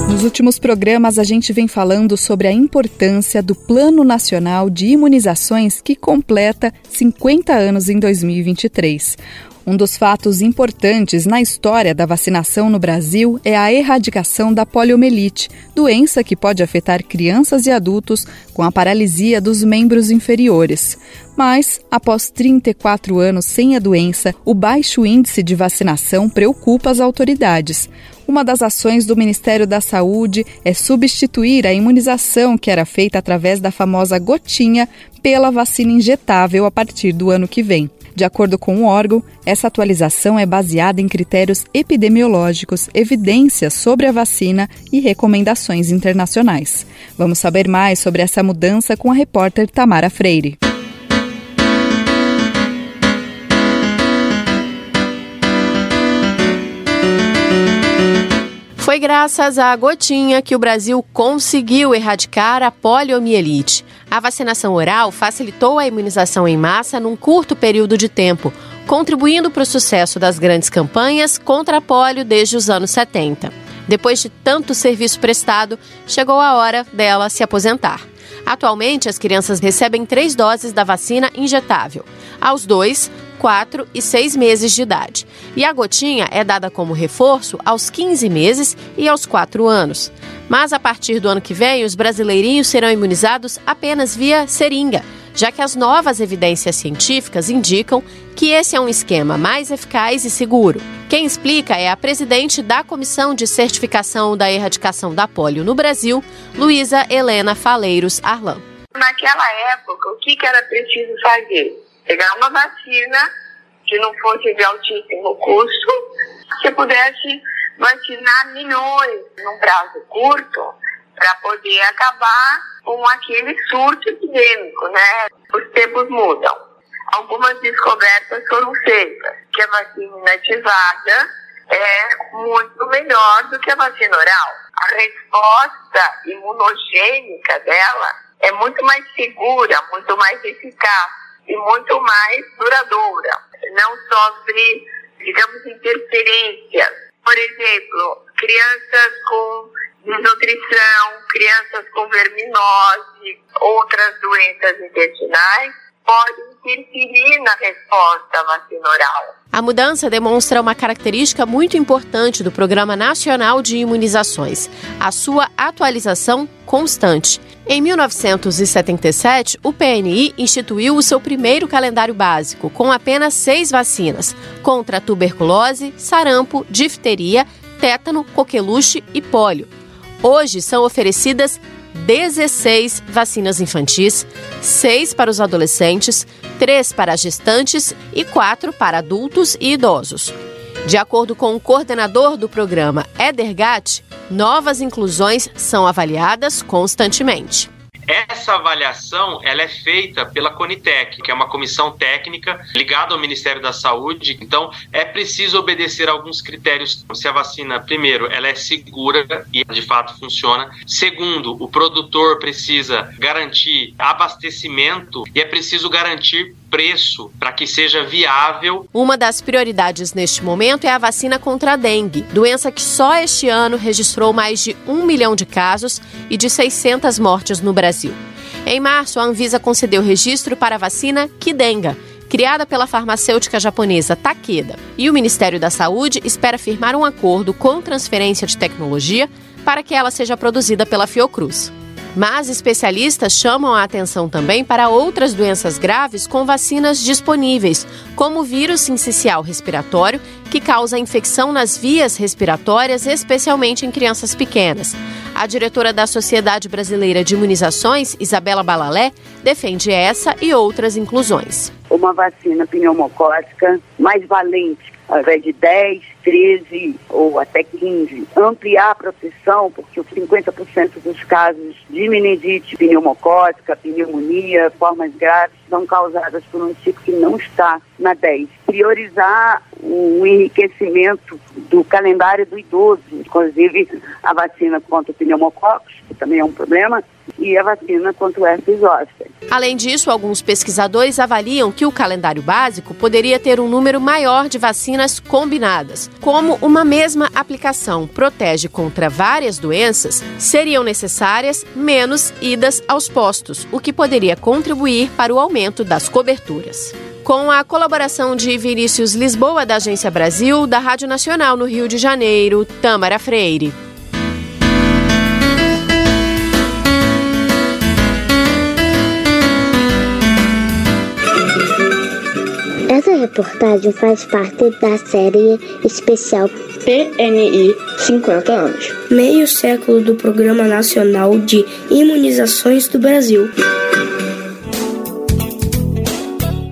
Nos últimos programas, a gente vem falando sobre a importância do Plano Nacional de Imunizações que completa 50 anos em 2023. Um dos fatos importantes na história da vacinação no Brasil é a erradicação da poliomielite, doença que pode afetar crianças e adultos com a paralisia dos membros inferiores. Mas, após 34 anos sem a doença, o baixo índice de vacinação preocupa as autoridades. Uma das ações do Ministério da Saúde é substituir a imunização que era feita através da famosa gotinha pela vacina injetável a partir do ano que vem. De acordo com o órgão, essa atualização é baseada em critérios epidemiológicos, evidências sobre a vacina e recomendações internacionais. Vamos saber mais sobre essa mudança com a repórter Tamara Freire. Foi graças à gotinha que o Brasil conseguiu erradicar a poliomielite. A vacinação oral facilitou a imunização em massa num curto período de tempo, contribuindo para o sucesso das grandes campanhas contra a polio desde os anos 70. Depois de tanto serviço prestado, chegou a hora dela se aposentar. Atualmente, as crianças recebem três doses da vacina injetável. Aos dois, 4 e 6 meses de idade. E a gotinha é dada como reforço aos 15 meses e aos 4 anos. Mas a partir do ano que vem, os brasileirinhos serão imunizados apenas via seringa, já que as novas evidências científicas indicam que esse é um esquema mais eficaz e seguro. Quem explica é a presidente da Comissão de Certificação da Erradicação da Polio no Brasil, Luísa Helena Faleiros Arlan. Naquela época, o que era preciso fazer? Pegar uma vacina que não fosse de altíssimo custo, que pudesse vacinar milhões num prazo curto para poder acabar com aquele surto epidêmico, né? Os tempos mudam. Algumas descobertas foram feitas, que a vacina inativada é muito melhor do que a vacina oral. A resposta imunogênica dela é muito mais segura, muito mais eficaz e muito mais duradoura. Não sofre, digamos, interferências. Por exemplo, crianças com desnutrição, crianças com verminose, outras doenças intestinais, podem interferir na resposta vacina oral. A mudança demonstra uma característica muito importante do Programa Nacional de Imunizações, a sua atualização constante. Em 1977, o PNI instituiu o seu primeiro calendário básico, com apenas seis vacinas contra tuberculose, sarampo, difteria, tétano, coqueluche e pólio. Hoje são oferecidas 16 vacinas infantis, 6 para os adolescentes, 3 para gestantes e 4 para adultos e idosos. De acordo com o coordenador do programa, Eder Gatt, novas inclusões são avaliadas constantemente. Essa avaliação ela é feita pela Conitec, que é uma comissão técnica ligada ao Ministério da Saúde. Então, é preciso obedecer alguns critérios. Se a vacina, primeiro, ela é segura e de fato funciona. Segundo, o produtor precisa garantir abastecimento e é preciso garantir preço para que seja viável. Uma das prioridades neste momento é a vacina contra a dengue, doença que só este ano registrou mais de um milhão de casos e de 600 mortes no Brasil. Em março, a Anvisa concedeu registro para a vacina Kidenga, criada pela farmacêutica japonesa Takeda. E o Ministério da Saúde espera firmar um acordo com transferência de tecnologia para que ela seja produzida pela Fiocruz. Mas especialistas chamam a atenção também para outras doenças graves com vacinas disponíveis, como o vírus sincicial respiratório, que causa infecção nas vias respiratórias, especialmente em crianças pequenas. A diretora da Sociedade Brasileira de Imunizações, Isabela Balalé, defende essa e outras inclusões. Uma vacina pneumocócica mais valente, ao invés de 10, 13 ou até 15. Ampliar a proteção, porque os 50% dos casos de meningite pneumocócica, pneumonia, formas graves, são causadas por um tipo que não está na 10. Priorizar o enriquecimento do calendário do idoso, inclusive a vacina contra o pneumococcus, que também é um problema, e a vacina contra o herpes zoster. Além disso, alguns pesquisadores avaliam que o calendário básico poderia ter um número maior de vacinas combinadas. Como uma mesma aplicação protege contra várias doenças, seriam necessárias menos idas aos postos, o que poderia contribuir para o aumento das coberturas. Com a colaboração de Vinícius Lisboa, da Agência Brasil, da Rádio Nacional no Rio de Janeiro, Tâmara Freire. Essa reportagem faz parte da série especial PNI 50 anos. Meio século do Programa Nacional de Imunizações do Brasil.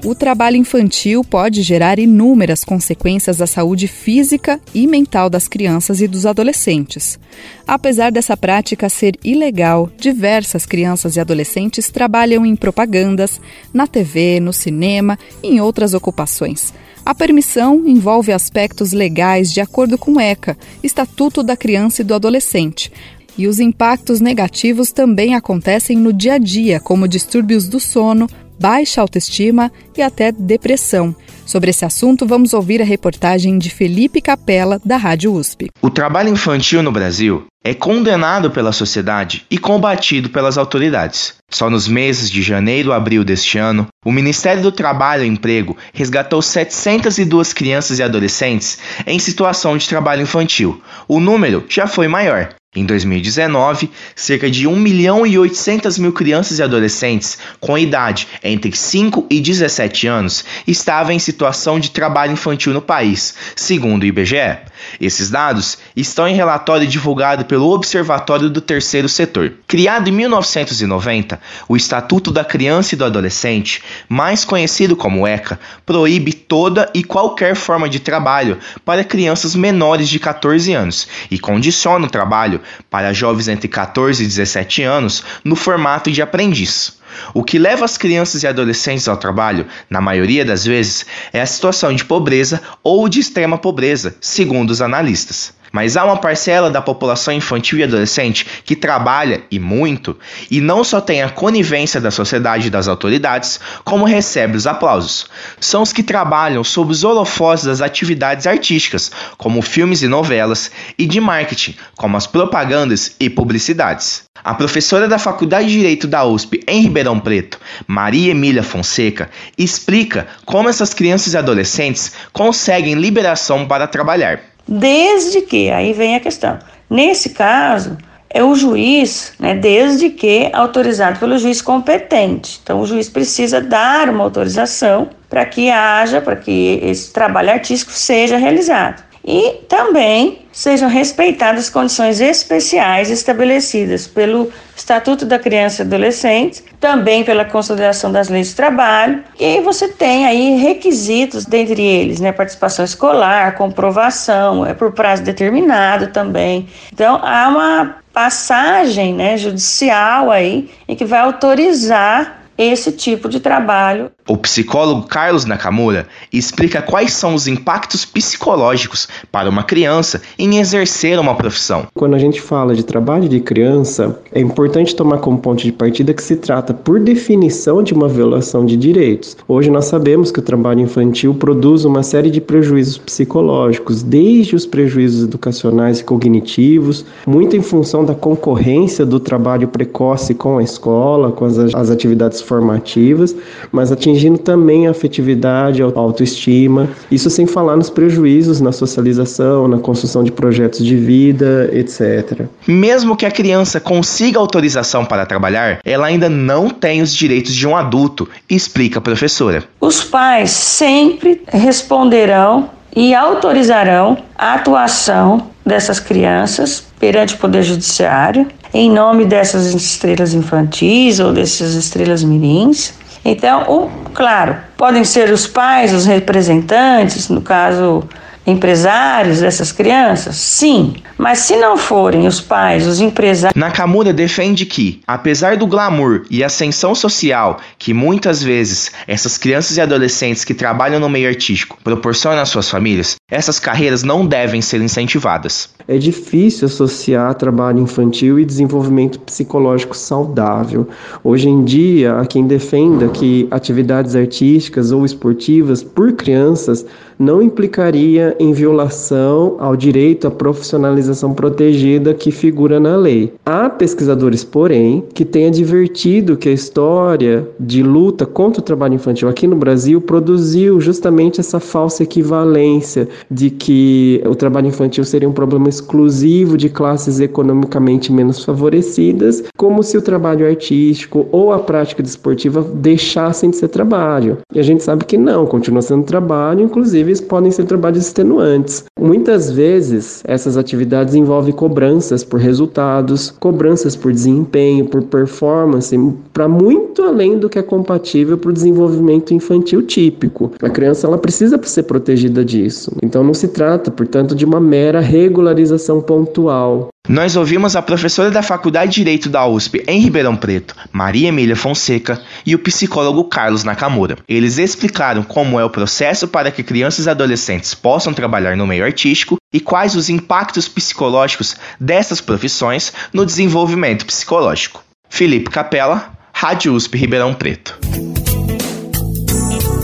O trabalho infantil pode gerar inúmeras consequências à saúde física e mental das crianças e dos adolescentes. Apesar dessa prática ser ilegal, diversas crianças e adolescentes trabalham em propagandas, na TV, no cinema e em outras ocupações. A permissão envolve aspectos legais de acordo com o ECA, Estatuto da Criança e do Adolescente, e os impactos negativos também acontecem no dia a dia, como distúrbios do sono, baixa autoestima e até depressão. Sobre esse assunto, vamos ouvir a reportagem de Felipe Capella, da Rádio USP. O trabalho infantil no Brasil é condenado pela sociedade e combatido pelas autoridades. Só nos meses de janeiro a abril deste ano, o Ministério do Trabalho e Emprego resgatou 702 crianças e adolescentes em situação de trabalho infantil. O número já foi maior. Em 2019, cerca de 1 milhão e 800 mil crianças e adolescentes com idade entre 5 e 17 anos estavam em situação de trabalho infantil no país, segundo o IBGE. Esses dados estão em relatório divulgado pelo Observatório do Terceiro Setor. Criado em 1990, o Estatuto da Criança e do Adolescente, mais conhecido como ECA, proíbe toda e qualquer forma de trabalho para crianças menores de 14 anos e condiciona o trabalho para jovens entre 14 e 17 anos no formato de aprendiz. O que leva as crianças e adolescentes ao trabalho, na maioria das vezes, é a situação de pobreza ou de extrema pobreza, segundo os analistas. Mas há uma parcela da população infantil e adolescente que trabalha e muito e não só tem a conivência da sociedade e das autoridades, como recebe os aplausos. São os que trabalham sob os holofotes das atividades artísticas, como filmes e novelas, e de marketing, como as propagandas e publicidades. A professora da Faculdade de Direito da USP em Ribeirão Preto, Maria Emília Fonseca, explica como essas crianças e adolescentes conseguem liberação para trabalhar. Desde que, aí vem a questão, nesse caso, é o juiz, né, desde que autorizado pelo juiz competente. Então, o juiz precisa dar uma autorização para que haja, para que esse trabalho artístico seja realizado e também sejam respeitadas as condições especiais estabelecidas pelo Estatuto da Criança e Adolescente, também pela consideração das leis de trabalho, e você tem aí requisitos, dentre eles, né, participação escolar, comprovação, é por prazo determinado também. Então, há uma passagem né, judicial aí em que vai autorizar esse tipo de trabalho. O psicólogo Carlos Nakamura explica quais são os impactos psicológicos para uma criança em exercer uma profissão. Quando a gente fala de trabalho de criança, é importante tomar como ponto de partida que se trata, por definição, de uma violação de direitos. Hoje nós sabemos que o trabalho infantil produz uma série de prejuízos psicológicos, desde os prejuízos educacionais e cognitivos, muito em função da concorrência do trabalho precoce com a escola, com as, as atividades formativas, mas atingindo também a afetividade, a autoestima. Isso sem falar nos prejuízos na socialização, na construção de projetos de vida, etc. Mesmo que a criança consiga autorização para trabalhar, ela ainda não tem os direitos de um adulto, explica a professora. Os pais sempre responderão e autorizarão a atuação dessas crianças perante o Poder Judiciário em nome dessas estrelas infantis ou dessas estrelas mirins. Então, o, claro, podem ser os pais, os representantes, no caso empresários dessas crianças? Sim. Mas se não forem os pais, os empresários. Nakamura defende que, apesar do glamour e ascensão social que muitas vezes essas crianças e adolescentes que trabalham no meio artístico proporcionam às suas famílias, essas carreiras não devem ser incentivadas. É difícil associar trabalho infantil e desenvolvimento psicológico saudável. Hoje em dia, há quem defenda que atividades artísticas ou esportivas por crianças não implicaria em violação ao direito à profissionalização protegida que figura na lei. Há pesquisadores, porém, que têm advertido que a história de luta contra o trabalho infantil aqui no Brasil produziu justamente essa falsa equivalência de que o trabalho infantil seria um problema exclusivo de classes economicamente menos favorecidas, como se o trabalho artístico ou a prática desportiva deixassem de ser trabalho. E a gente sabe que não, continua sendo trabalho, inclusive podem ser trabalhos extenuantes. Muitas vezes essas atividades envolvem cobranças por resultados, cobranças por desempenho, por performance, para muito além do que é compatível para o desenvolvimento infantil típico. A criança ela precisa ser protegida disso. Então não se trata, portanto, de uma mera regularização pontual. Nós ouvimos a professora da Faculdade de Direito da USP em Ribeirão Preto, Maria Emília Fonseca, e o psicólogo Carlos Nakamura. Eles explicaram como é o processo para que crianças e adolescentes possam trabalhar no meio artístico e quais os impactos psicológicos dessas profissões no desenvolvimento psicológico. Felipe Capella, Rádio USP Ribeirão Preto.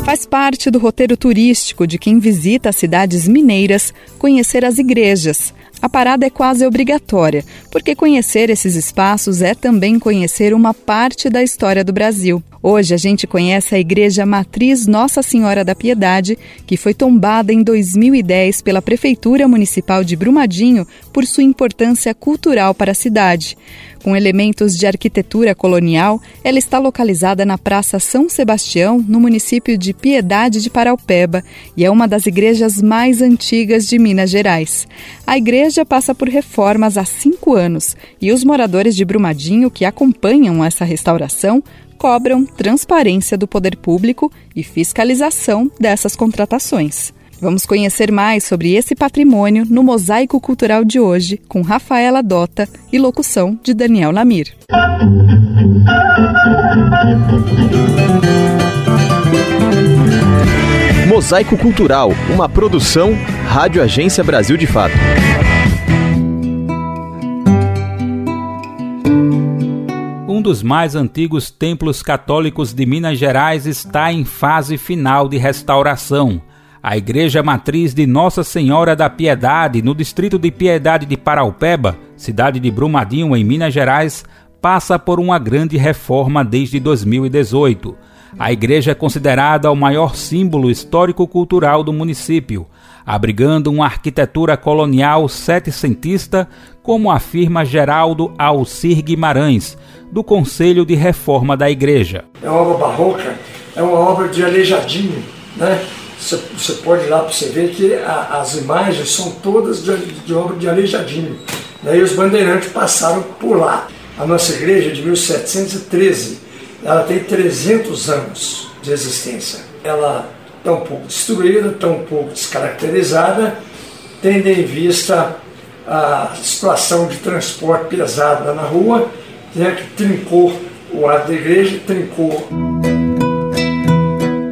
Faz parte do roteiro turístico de quem visita as cidades mineiras conhecer as igrejas a parada é quase obrigatória, porque conhecer esses espaços é também conhecer uma parte da história do Brasil. Hoje a gente conhece a Igreja Matriz Nossa Senhora da Piedade, que foi tombada em 2010 pela Prefeitura Municipal de Brumadinho por sua importância cultural para a cidade. Com elementos de arquitetura colonial, ela está localizada na Praça São Sebastião, no município de Piedade de Paraupeba, e é uma das igrejas mais antigas de Minas Gerais. A igreja passa por reformas há cinco anos e os moradores de Brumadinho que acompanham essa restauração cobram transparência do poder público e fiscalização dessas contratações. Vamos conhecer mais sobre esse patrimônio no Mosaico Cultural de hoje, com Rafaela Dota e locução de Daniel Lamir. Mosaico Cultural, uma produção Rádio Agência Brasil de Fato. Um dos mais antigos templos católicos de Minas Gerais está em fase final de restauração. A Igreja Matriz de Nossa Senhora da Piedade, no distrito de Piedade de Paraupeba, cidade de Brumadinho, em Minas Gerais, passa por uma grande reforma desde 2018. A igreja é considerada o maior símbolo histórico-cultural do município, abrigando uma arquitetura colonial setecentista, como afirma Geraldo Alcir Guimarães, do Conselho de Reforma da Igreja. É uma obra barroca, é uma obra de aleijadinho, né? Você, pode ir lá para ver que a, as imagens são todas de, de obra de aleijadinho. Né? E os bandeirantes passaram por lá. A nossa igreja é de 1713, ela tem 300 anos de existência. Ela um pouco destruída, um pouco descaracterizada, tendo em vista a situação de transporte pesado na rua, né, que trincou o ar da igreja, trincou.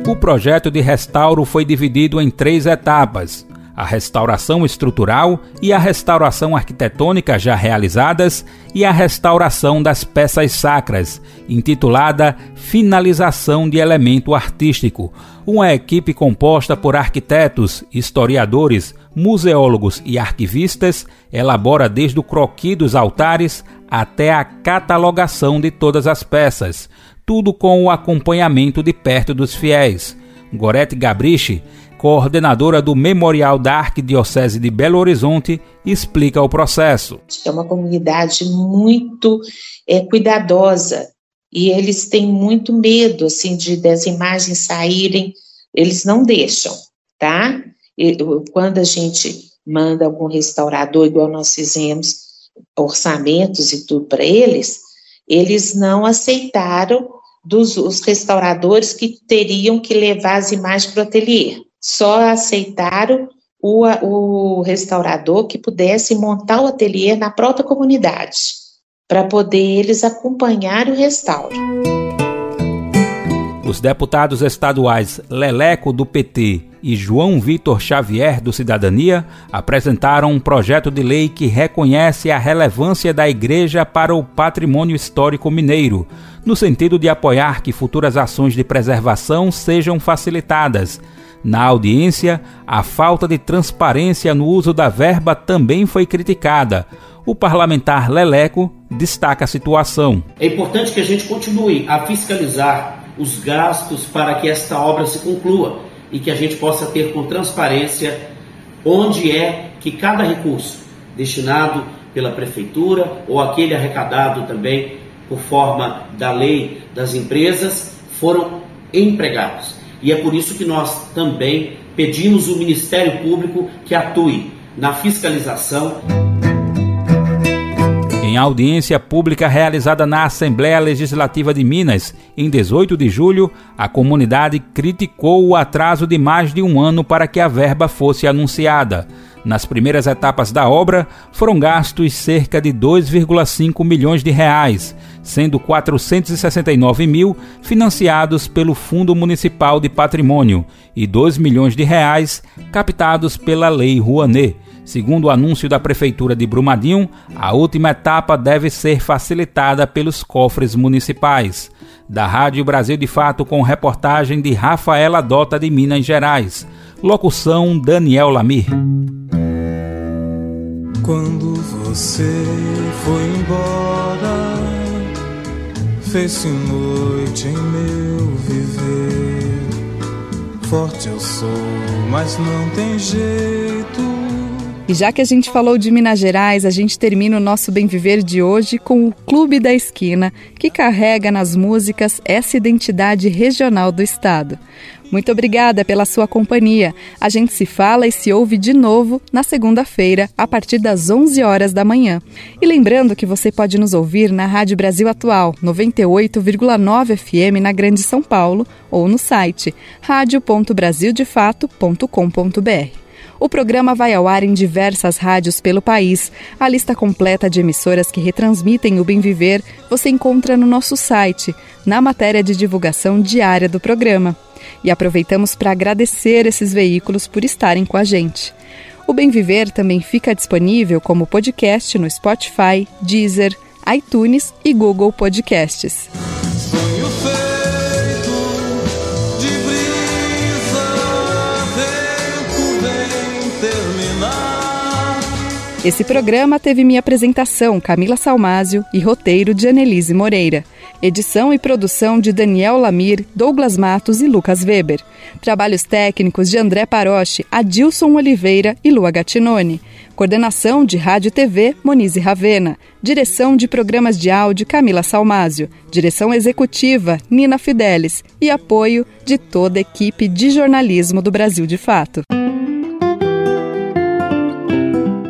O projeto de restauro foi dividido em três etapas: a restauração estrutural e a restauração arquitetônica já realizadas e a restauração das peças sacras, intitulada Finalização de Elemento Artístico. Uma equipe composta por arquitetos, historiadores, museólogos e arquivistas elabora desde o croqui dos altares até a catalogação de todas as peças, tudo com o acompanhamento de perto dos fiéis. Gorete Gabriche coordenadora do Memorial da Arquidiocese de Belo Horizonte, explica o processo. É uma comunidade muito é, cuidadosa e eles têm muito medo assim de das imagens saírem, eles não deixam, tá? Quando a gente manda algum restaurador, igual nós fizemos orçamentos e tudo para eles, eles não aceitaram dos os restauradores que teriam que levar as imagens para o ateliê só aceitaram o, o restaurador que pudesse montar o ateliê na própria comunidade, para poder eles acompanhar o restauro. Os deputados estaduais Leleco do PT e João Vitor Xavier do Cidadania apresentaram um projeto de lei que reconhece a relevância da igreja para o patrimônio histórico mineiro, no sentido de apoiar que futuras ações de preservação sejam facilitadas na audiência, a falta de transparência no uso da verba também foi criticada. O parlamentar Leleco destaca a situação. É importante que a gente continue a fiscalizar os gastos para que esta obra se conclua e que a gente possa ter com transparência onde é que cada recurso destinado pela prefeitura ou aquele arrecadado também por forma da lei das empresas foram empregados. E é por isso que nós também pedimos o Ministério Público que atue na fiscalização. Em audiência pública realizada na Assembleia Legislativa de Minas, em 18 de julho, a comunidade criticou o atraso de mais de um ano para que a verba fosse anunciada. Nas primeiras etapas da obra, foram gastos cerca de 2,5 milhões de reais, sendo 469 mil financiados pelo Fundo Municipal de Patrimônio e 2 milhões de reais captados pela Lei Rouanet. Segundo o anúncio da Prefeitura de Brumadinho, a última etapa deve ser facilitada pelos cofres municipais. Da Rádio Brasil de Fato, com reportagem de Rafaela Dota de Minas Gerais. Locução Daniel Lamir. Quando você foi embora, fez-se noite em meu viver. Forte eu sou, mas não tem jeito. E já que a gente falou de Minas Gerais, a gente termina o nosso Bem Viver de hoje com o Clube da Esquina, que carrega nas músicas essa identidade regional do estado. Muito obrigada pela sua companhia. A gente se fala e se ouve de novo na segunda-feira, a partir das 11 horas da manhã. E lembrando que você pode nos ouvir na Rádio Brasil Atual, 98,9 FM na Grande São Paulo, ou no site radio.brasildefato.com.br. O programa vai ao ar em diversas rádios pelo país. A lista completa de emissoras que retransmitem o Bem Viver você encontra no nosso site, na matéria de divulgação diária do programa e aproveitamos para agradecer esses veículos por estarem com a gente. O Bem Viver também fica disponível como podcast no Spotify, Deezer, iTunes e Google Podcasts. Esse programa teve minha apresentação, Camila Salmásio, e roteiro de Annelise Moreira. Edição e produção de Daniel Lamir, Douglas Matos e Lucas Weber. Trabalhos técnicos de André Paroche, Adilson Oliveira e Lua Gattinone. Coordenação de Rádio e TV, Monize Ravena. Direção de programas de áudio, Camila Salmásio. Direção executiva, Nina Fidelis. E apoio de toda a equipe de jornalismo do Brasil de Fato.